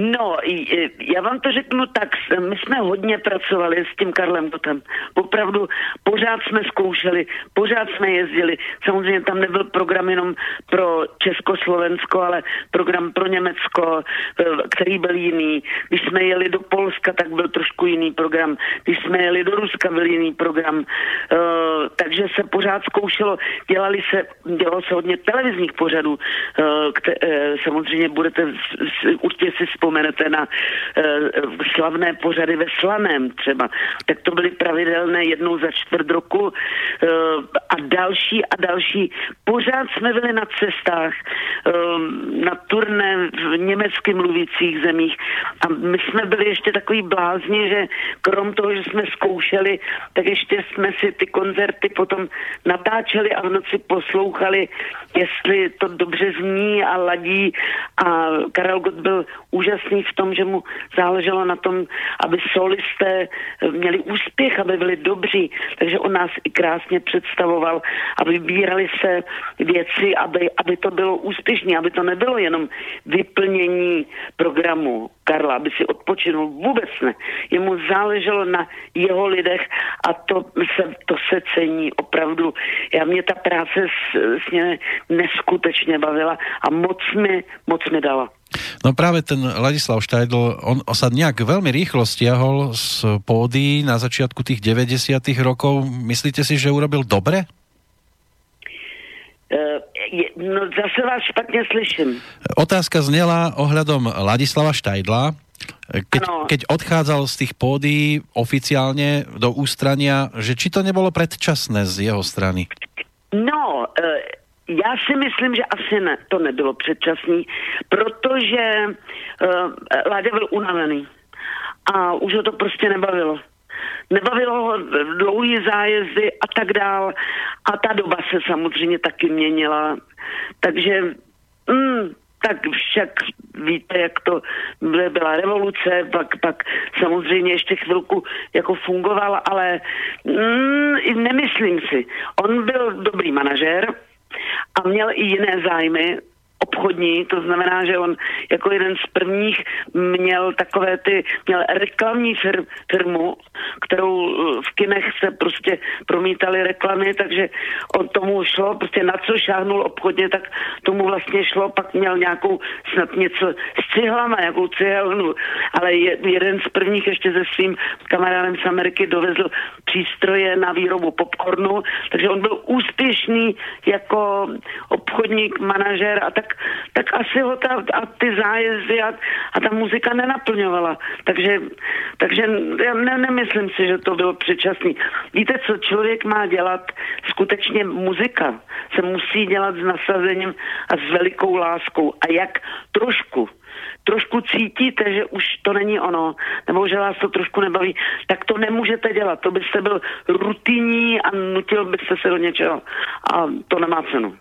No, já vám to řeknu tak, my jsme hodně pracovali s tím Karlem Gotem. Opravdu pořád jsme zkoušeli, pořád jsme jezdili. Samozřejmě tam nebyl program jenom pro Československo, ale program pro Německo, eh, který byl jiný. Když jsme jeli do Polska, tak byl trošku jiný program. Když jsme jeli do Ruska, byl jiný program. Eh, takže se pořád zkoušelo, dělali se, dělalo se hodně televizních pořadů. Eh, samozřejmě budete určitě si vzpomenete na uh, slavné pořady ve Slaném třeba, tak to byly pravidelné jednou za čtvrt roku uh, a další a další. Pořád jsme byli na cestách, uh, na turné v německy mluvících zemích. A my jsme byli ještě takový blázni, že krom toho, že jsme zkoušeli, tak ještě jsme si ty koncerty potom natáčeli a v noci poslouchali, jestli to dobře zní a ladí. A Karel Gott byl úžasný v tom, že mu záleželo na tom, aby solisté měli úspěch, aby byli dobří. Takže on nás i krásně představoval a vybírali se věci, aby, aby to bylo úspěšné, aby to nebylo jenom vyplnění programu Karla, aby si odpočinul. Vůbec ne. Jemu záleželo na jeho lidech a to se, to se cení opravdu. Já mě ta práce s, s ně neskutečně bavila a moc mi, moc mi dala. No práve ten Ladislav Štajdl, on sa nejak veľmi rýchlo stiahol z pódy na začiatku tých 90 rokov. Myslíte si, že urobil dobre? Uh, no zase vás špatne slyším. Otázka znela ohľadom Ladislava Štajdla. Keď, keď odchádzal z tých pódy oficiálne do ústrania, že či to nebolo predčasné z jeho strany? No, uh, já si myslím, že asi ne, to nebylo předčasný, protože uh, Láďa byl unavený a už ho to prostě nebavilo. Nebavilo ho dlouhý zájezdy a tak dál. A ta doba se samozřejmě taky měnila. Takže mm, tak však víte, jak to byla revoluce, pak, pak samozřejmě ještě chvilku jako fungoval, ale mm, nemyslím si. On byl dobrý manažér, a měl i jiné zájmy, obchodní, to znamená, že on jako jeden z prvních měl takové ty, měl reklamní fir, firmu, kterou eh, v kinech se prostě promítali reklamy, takže on tomu šlo, prostě na co šáhnul obchodně, tak tomu vlastně šlo, pak měl nějakou snad něco s cihlama, nějakou cihelnu, ale jeden z prvních ještě se svým kamarádem z Ameriky dovezl přístroje na výrobu popcornu, takže on byl úspěšný jako obchodník, manažer a tak tak, asi ho ta, a ty zájezdy a, a ta muzika nenaplňovala. Takže, takže já ne, nemyslím si, že to bylo předčasný. Víte, co člověk má dělat? Skutečně muzika se musí dělat s nasazením a s velikou láskou. A jak trošku trošku cítíte, že už to není ono, nebo že vás to trošku nebaví, tak to nemůžete dělat. To byste byl rutinní a nutil byste se do něčeho. A to nemá cenu.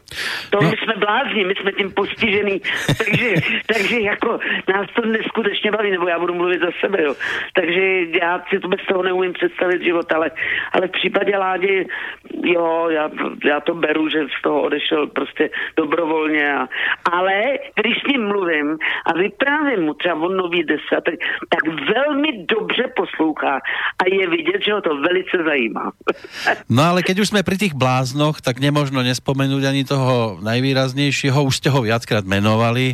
To no. my jsme blázni, my jsme tím postižený, takže, takže jako nás to neskutečně baví, nebo já budu mluvit za sebe, jo. Takže já si to bez toho neumím představit život, ale, ale v případě Ládi, jo, já, já to beru, že z toho odešel prostě dobrovolně. A, ale když s ním mluvím a vyprávím právě mu třeba on nový deset, tak, tak velmi dobře poslouchá a je vidět, že ho to velice zajímá. no ale keď už jsme pri tých bláznoch, tak nemožno nespomenúť ani toho najvýraznejšieho, už ste ho viackrát menovali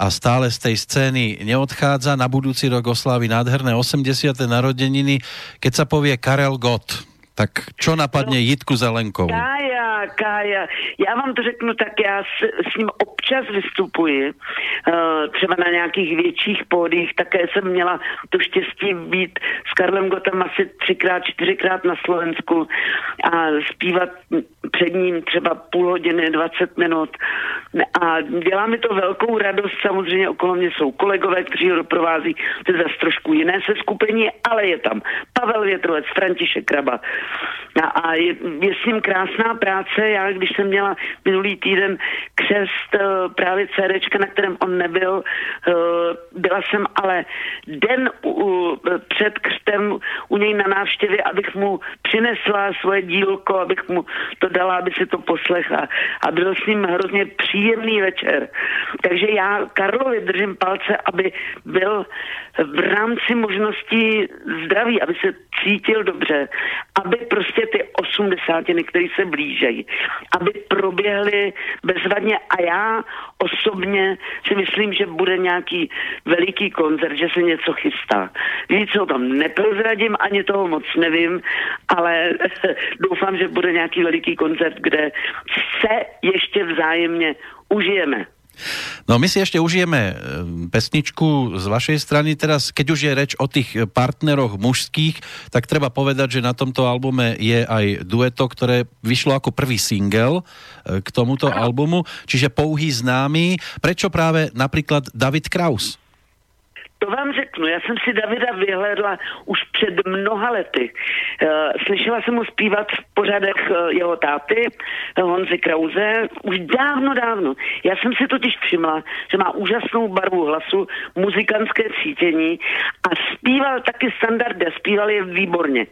a stále z tej scény neodchádza. Na budúci rok oslávi nádherné 80. narodeniny, keď sa povie Karel Gott. Tak čo napadne no, Jitku Zelenkovou? Kája, Kája. Já vám to řeknu tak, já s, s ním občas vystupuji, uh, třeba na nějakých větších pódích, také jsem měla to štěstí být s Karlem Gotem asi třikrát, čtyřikrát na Slovensku a zpívat před ním třeba půl hodiny, 20 minut. A dělá mi to velkou radost, samozřejmě okolo mě jsou kolegové, kteří ho doprovází, to je zase trošku jiné se skupení, ale je tam Pavel Větrovec, František Kraba. A, a je, je s ním krásná práce. Já, když jsem měla minulý týden křest uh, právě CDčka, na kterém on nebyl, uh, byla jsem ale den před křtem u něj na návštěvě, abych mu přinesla svoje dílko, abych mu to dala, aby si to poslechla. A byl s ním hrozně příjemný večer. Takže já Karlovi držím palce, aby byl v rámci možností zdraví, aby se cítil dobře, aby prostě ty osmdesátiny, které se blížejí, aby proběhly bezvadně a já osobně si myslím, že bude nějaký veliký koncert, že se něco chystá. Víc o tom neprozradím, ani toho moc nevím, ale doufám, že bude nějaký veliký koncert, kde se ještě vzájemně užijeme. No my si ešte užijeme eh, pesničku z vašej strany. Teraz, keď už je reč o tých partneroch mužských, tak treba povedať, že na tomto albume je aj dueto, ktoré vyšlo ako prvý single eh, k tomuto albumu, čiže Pouhý známy. Prečo práve napríklad David Kraus? To vám řeknu, já jsem si Davida vyhledla už před mnoha lety. Eh, slyšela jsem mu zpívat v pořadech eh, jeho táty, eh, Honzy Krauze, už dávno, dávno. Já jsem si totiž všimla, že má úžasnou barvu hlasu, muzikantské cítění a zpíval taky standardy, zpíval je výborně.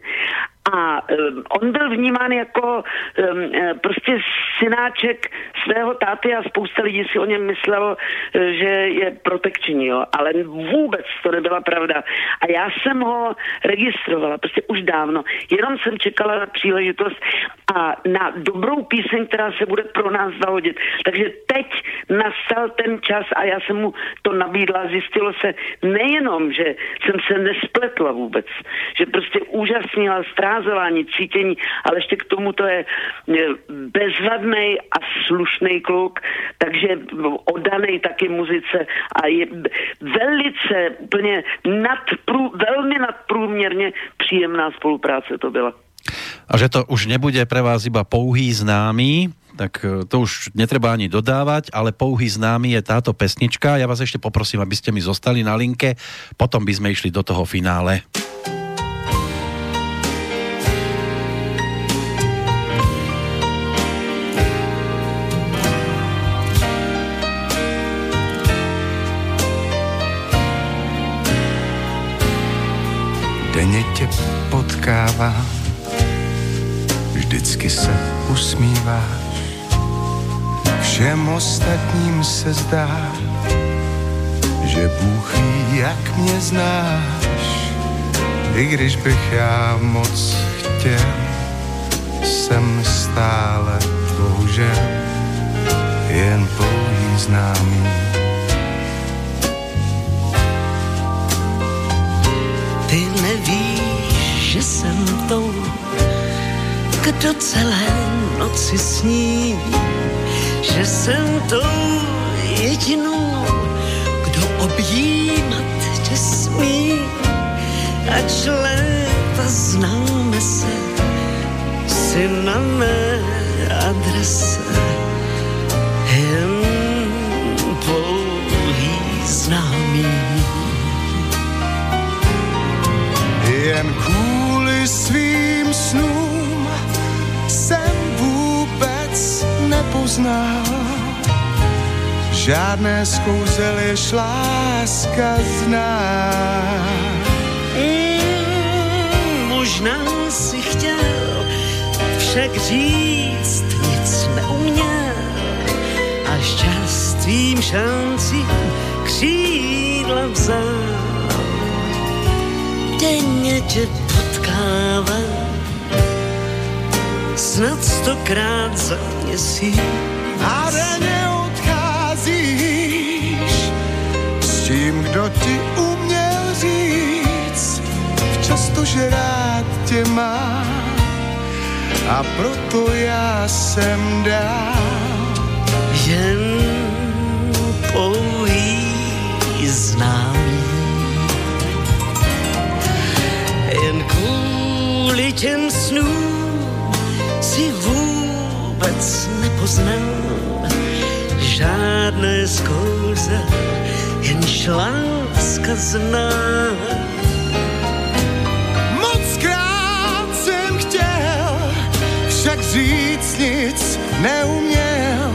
A um, on byl vnímán jako um, prostě synáček svého táty a spousta lidí si o něm myslelo, že je protekční, jo. ale vůbec to nebyla pravda. A já jsem ho registrovala prostě už dávno, jenom jsem čekala na příležitost a na dobrou píseň, která se bude pro nás zahodit. Takže teď nastal ten čas a já jsem mu to nabídla. Zjistilo se nejenom, že jsem se nespletla vůbec, že prostě úžasnila strázování, cítění, ale ještě k tomu to je bezvadný a slušný kluk, takže oddaný taky muzice a je velice úplně nadprů, velmi nadprůměrně příjemná spolupráce to byla. A že to už nebude pre vás iba pouhý známy, tak e, to už netreba ani dodávať, ale pouhý známy je táto pesnička. Ja vás ešte poprosím, aby ste mi zostali na linke, potom by sme išli do toho finále. Potkávám, vždycky se usmíváš, všem ostatním se zdá, že Bůh ví, jak mě znáš, i když bych já moc chtěl, jsem stále bohužel jen pouhý známý. Ty nevíš, že jsem tou, kdo celé noci sní, že jsem tou jedinou, kdo objímat tě smí. Ač léta známe se, si na mé adrese jen pouhý známý. jen kvůli nepoznal. Žádné skouzel jež láska zná. Mm, možná si chtěl však říct nic neuměl a šťastvím šancí křídla vzal denně tě potkávám, snad stokrát za měsíc. A denně odcházíš s tím, kdo ti uměl říct, často, že rád tě má. A proto já jsem dál jen pouhý známý. jen kvůli těm snům nepoznal žádné zkouze, jen láska zná. Moc krát jsem chtěl, však říct nic neuměl,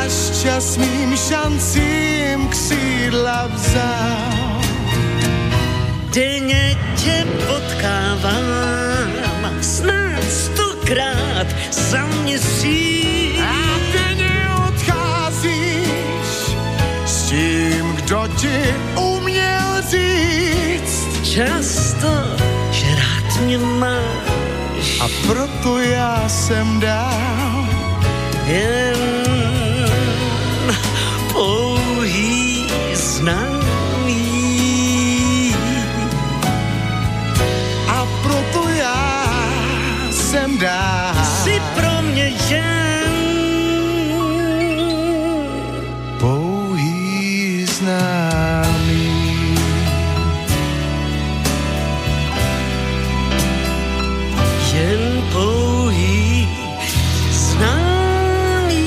až čas mým šancím křídla vzal. Denně tě potkávám, snad sto stokrát za měsíc. A denně odcházíš s tím, kdo ti uměl říct. Často, že rád mě máš. A proto já jsem dál jen pouhý známý. Dál. Jsi pro mě jen pouhý známý. jen pouhý známý.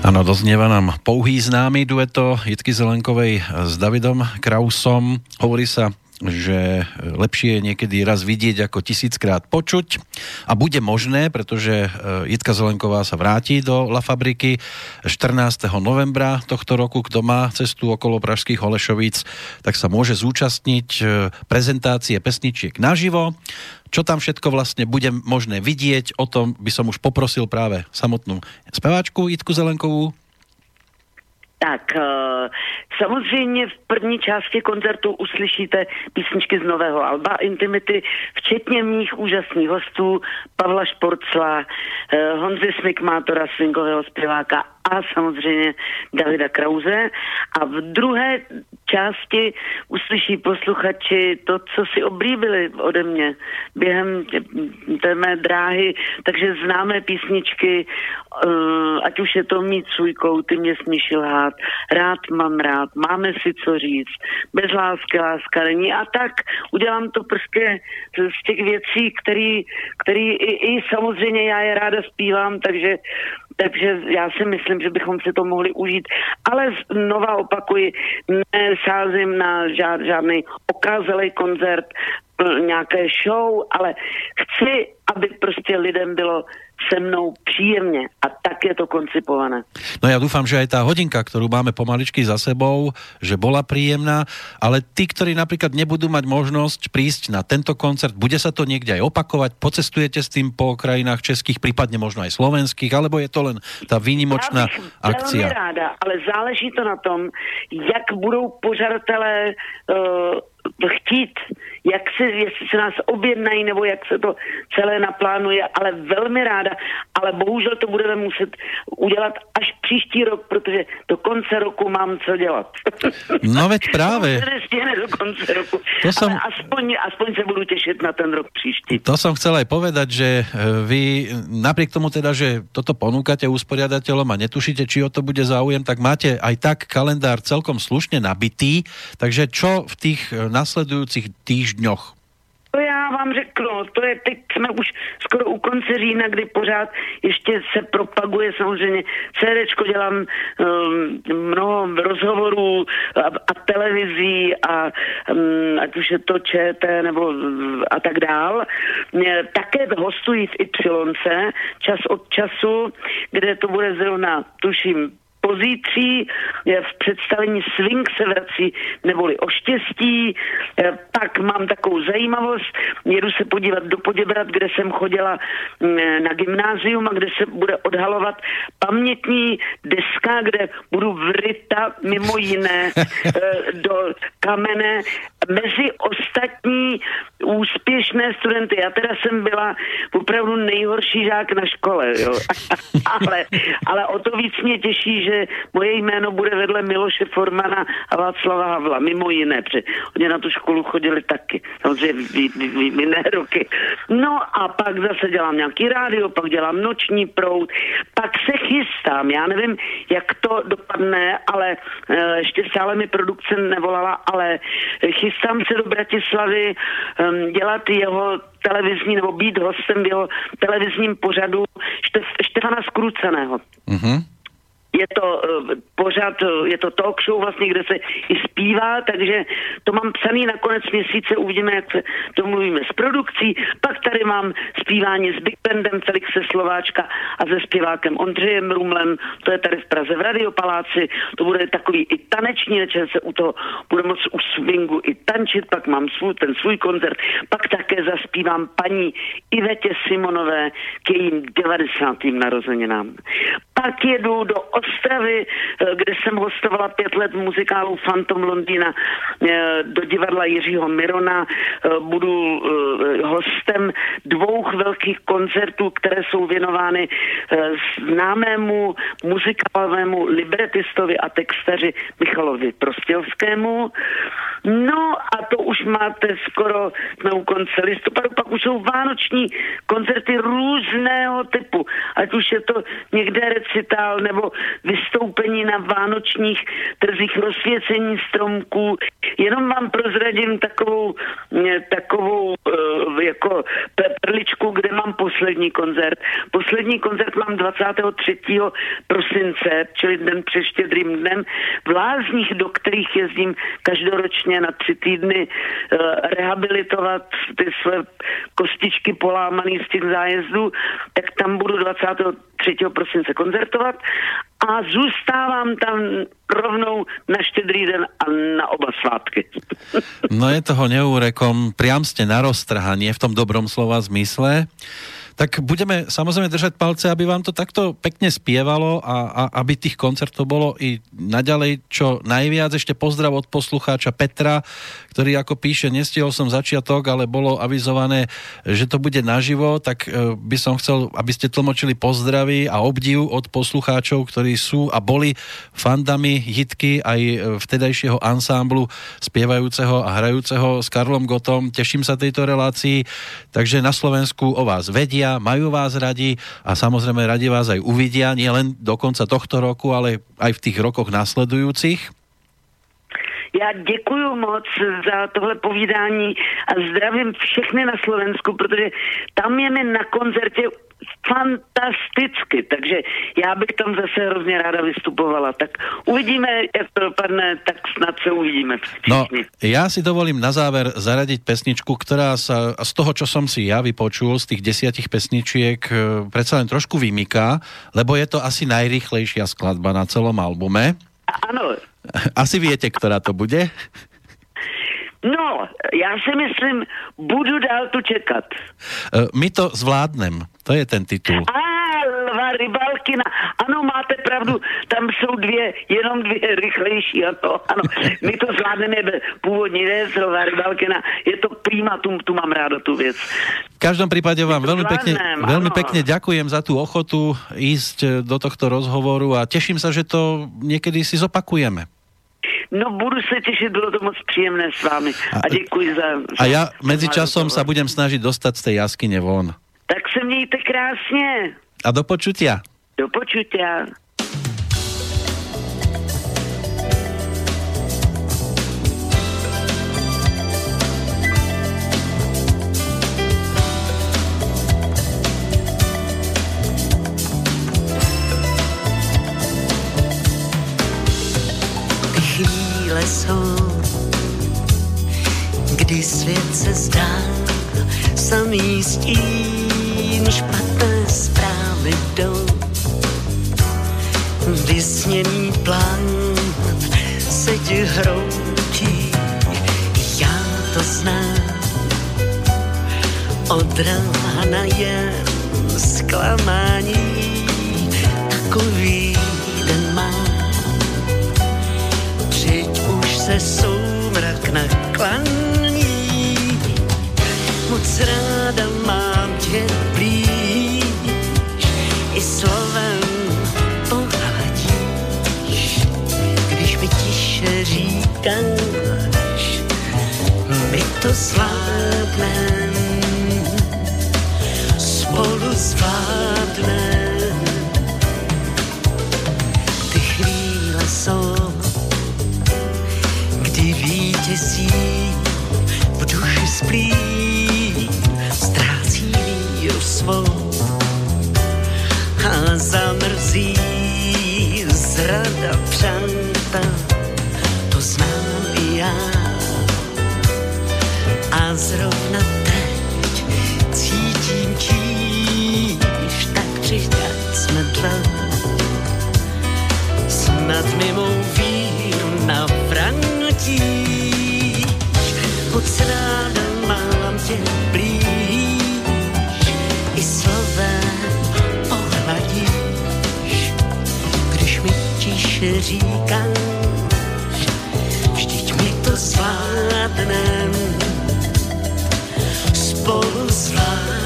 Áno, doznieva nám pouhý známy dueto Jitky Zelenkovej s Davidom Krausom. Hovorí sa, že lepšie je niekedy raz vidieť ako tisíckrát počuť a bude možné, pretože e, Jitka Zelenková sa vráti do La Fabriky 14. novembra tohto roku. Kto má cestu okolo Pražských Holešovíc, tak sa môže zúčastniť e, prezentácie pesničiek naživo. Čo tam všetko vlastne bude možné vidieť, o tom by som už poprosil práve samotnú speváčku Jitku Zelenkovú. Tak, eh, samozřejmě v první části koncertu uslyšíte písničky z nového Alba Intimity, včetně mých úžasných hostů Pavla Šporcla, eh, Honzy Smikmátora, swingového zpěváka a samozřejmě Davida Krause. A v druhé části uslyší posluchači to, co si oblíbili ode mě během té mé dráhy, takže známé písničky, eh, ať už je to mít svůj kout, ty mě smíš lhát, rád mám rád, máme si co říct, bez lásky láska není a tak udělám to prostě z těch věcí, který, který i, i samozřejmě já je ráda zpívám, takže takže já si myslím, že bychom si to mohli užít. Ale znova opakuji, nesázím na žád, žádný okázelý koncert, nějaké show, ale chci, aby prostě lidem bylo se mnou příjemně a tak je to koncipované. No ja dúfam, že aj tá hodinka, ktorú máme pomaličky za sebou, že bola príjemná, ale tí, ktorí napríklad nebudú mať možnosť prísť na tento koncert, bude sa to niekde aj opakovať, pocestujete s tým po krajinách českých, prípadne možno aj slovenských, alebo je to len tá výnimočná Já bych ráda, ale záleží to na tom, jak budou pořadatelé uh, chtít, jak se, jestli se nás objednají, nebo jak se to celé naplánuje, ale velmi ráda, ale bohužel to budeme muset udělat až příští rok, protože do konce roku mám co dělat. No veď práve. To se nestihne do konce roku, To som- ale aspoň, aspoň se budu těšit na ten rok příští. To som chcel aj povedať, že e, vy napriek tomu teda, že toto ponúkate usporiadateľom a netušíte, či o to bude záujem, tak máte aj tak kalendár celkom slušne nabitý, takže čo v tých e, nasledujúcich týždňoch? To já vám řeknu, to je, teď jsme už skoro u konce října, kdy pořád ještě se propaguje samozřejmě CDčko, dělám um, mnoho rozhovorů a, a televizí a um, ať už je to ČT nebo a tak dál. Mě Také hostují v Ypsilonce čas od času, kde to bude zrovna, tuším, je v představení Swing se vrací neboli o štěstí. Pak mám takovou zajímavost, jedu se podívat do Poděbrat, kde jsem chodila na gymnázium a kde se bude odhalovat pamětní deska, kde budu vryta mimo jiné eh, do kamene mezi ostatní úspěšné studenty. Já teda jsem byla opravdu nejhorší žák na škole, jo. ale, ale o to víc mě těší, že moje jméno bude vedle Miloše Formana a Václava Havla, mimo jiné, protože oni na tu školu chodili taky, samozřejmě v, jiné roky. No a pak zase dělám nějaký rádio, pak dělám noční proud, pak se chystám, já nevím, jak to dopadne, ale eh, ještě stále mi produkce nevolala, ale chystám se do Bratislavy um, dělat jeho televizní, nebo být hostem v jeho televizním pořadu Šte- Štefana Skruceného. Mhm. Je to uh, pořád, uh, je to talk show vlastně, kde se i zpívá, takže to mám psaný na konec měsíce, uvidíme, jak se domluvíme s produkcí. Pak tady mám zpívání s Big Bandem Felixe Slováčka a se zpěvákem Ondřejem Rumlem, to je tady v Praze v Radiopaláci, to bude takový i taneční večer, se u toho bude moc u swingu i tančit, pak mám svůj, ten svůj koncert, pak také zaspívám paní Ivetě Simonové k jejím 90. narozeninám. Pak jedu do Ostravy, eh, kde jsem hostovala pět let muzikálu Phantom Londýna eh, do divadla Jiřího Mirona. Eh, budu hostem dvou velkých koncertů, které jsou věnovány známému muzikálovému libretistovi a textaři Michalovi Prostěvskému. No a to už máte skoro na konce listopadu, pak už jsou vánoční koncerty různého typu, ať už je to někde recitál nebo vystoupení na vánočních trzích, rozsvěcení stromků. Jenom vám prozradím takovou, eh, takovou eh, jako perličku, kde mám poslední koncert. Poslední koncert mám 23. prosince, čili den před štědrým dnem, v Lázních, do kterých jezdím každoročně na tři týdny eh, rehabilitovat ty své kostičky polámaný z těch zájezdů, tak tam budu 23. prosince koncertovat a zůstávám tam rovnou na štědrý den a na oba svátky. No je toho neúrekom, priam ste na roztrhanie v tom dobrom slova zmysle. Tak budeme samozrejme držať palce, aby vám to takto pekne spievalo a, a aby tých koncertov bolo i naďalej čo najviac. Ešte pozdrav od poslucháča Petra, ktorý ako píše, nestihol som začiatok, ale bolo avizované, že to bude naživo, tak e, by som chcel, aby ste tlmočili pozdravy a obdiv od poslucháčov, ktorí sú a boli fandami hitky aj e, vtedajšieho ansámblu spievajúceho a hrajúceho s Karlom Gotom. Teším sa tejto relácii, takže na Slovensku o vás vedia, majú vás radi a samozrejme radi vás aj uvidia, nie len do konca tohto roku, ale aj v tých rokoch nasledujúcich. Já děkuji moc za tohle povídání a zdravím všechny na Slovensku, protože tam je mi na koncertě fantasticky, takže já bych tam zase hrozně ráda vystupovala. Tak uvidíme, jak to dopadne, tak snad se uvidíme. No, já si dovolím na záver zaradiť pesničku, která sa z toho, čo som si ja vypočul, z tých desiatich pesničiek, e, predsa len trošku vymyká, lebo je to asi najrychlejšia skladba na celom albume. Ano. Asi viete, ktorá to bude? No, já si myslím, budu dál tu čekat. E, my to zvládnem, to je ten titul. A Lva Rybalkina, ano, máte pravdu, tam jsou dvě, jenom dvě rychlejší, ano, ano. My to zvládneme, původní věc, Rybalkina, je to prima, tu, tu mám ráda tu věc. V každom prípade vám veľmi pekne, veľmi pekne ďakujem za tú ochotu ísť do tohto rozhovoru a teším sa, že to niekedy si zopakujeme. No budu se těšit, bylo to moc příjemné s vámi a děkuji za... A já mezi časom sa budem snažiť dostať z tej jaskyne von. Tak se mějte krásně. A do počutia. Do počutia. jsou, kdy svět se zdá samý stín, špatné zprávy jdou. Vysněný plán se ti hroutí, já to znám. Od rána je zklamání, takový den mám se soumrak naklaní. Moc ráda mám říkáš, my to zvládnem, spolu zvládnem. Ty chvíle jsou vítězí v duši splí, ztrácí víru svou a zamrzí zrada přáta, Zrovna teď cítím tíž, tak přidat jsme dva. Snad mi mou víru navratíš, moc ráda mám tě blíž, i slovem ohladíš, když mi tiše říkáš, vždyť mi to zvládnem, spolu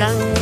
říkáš,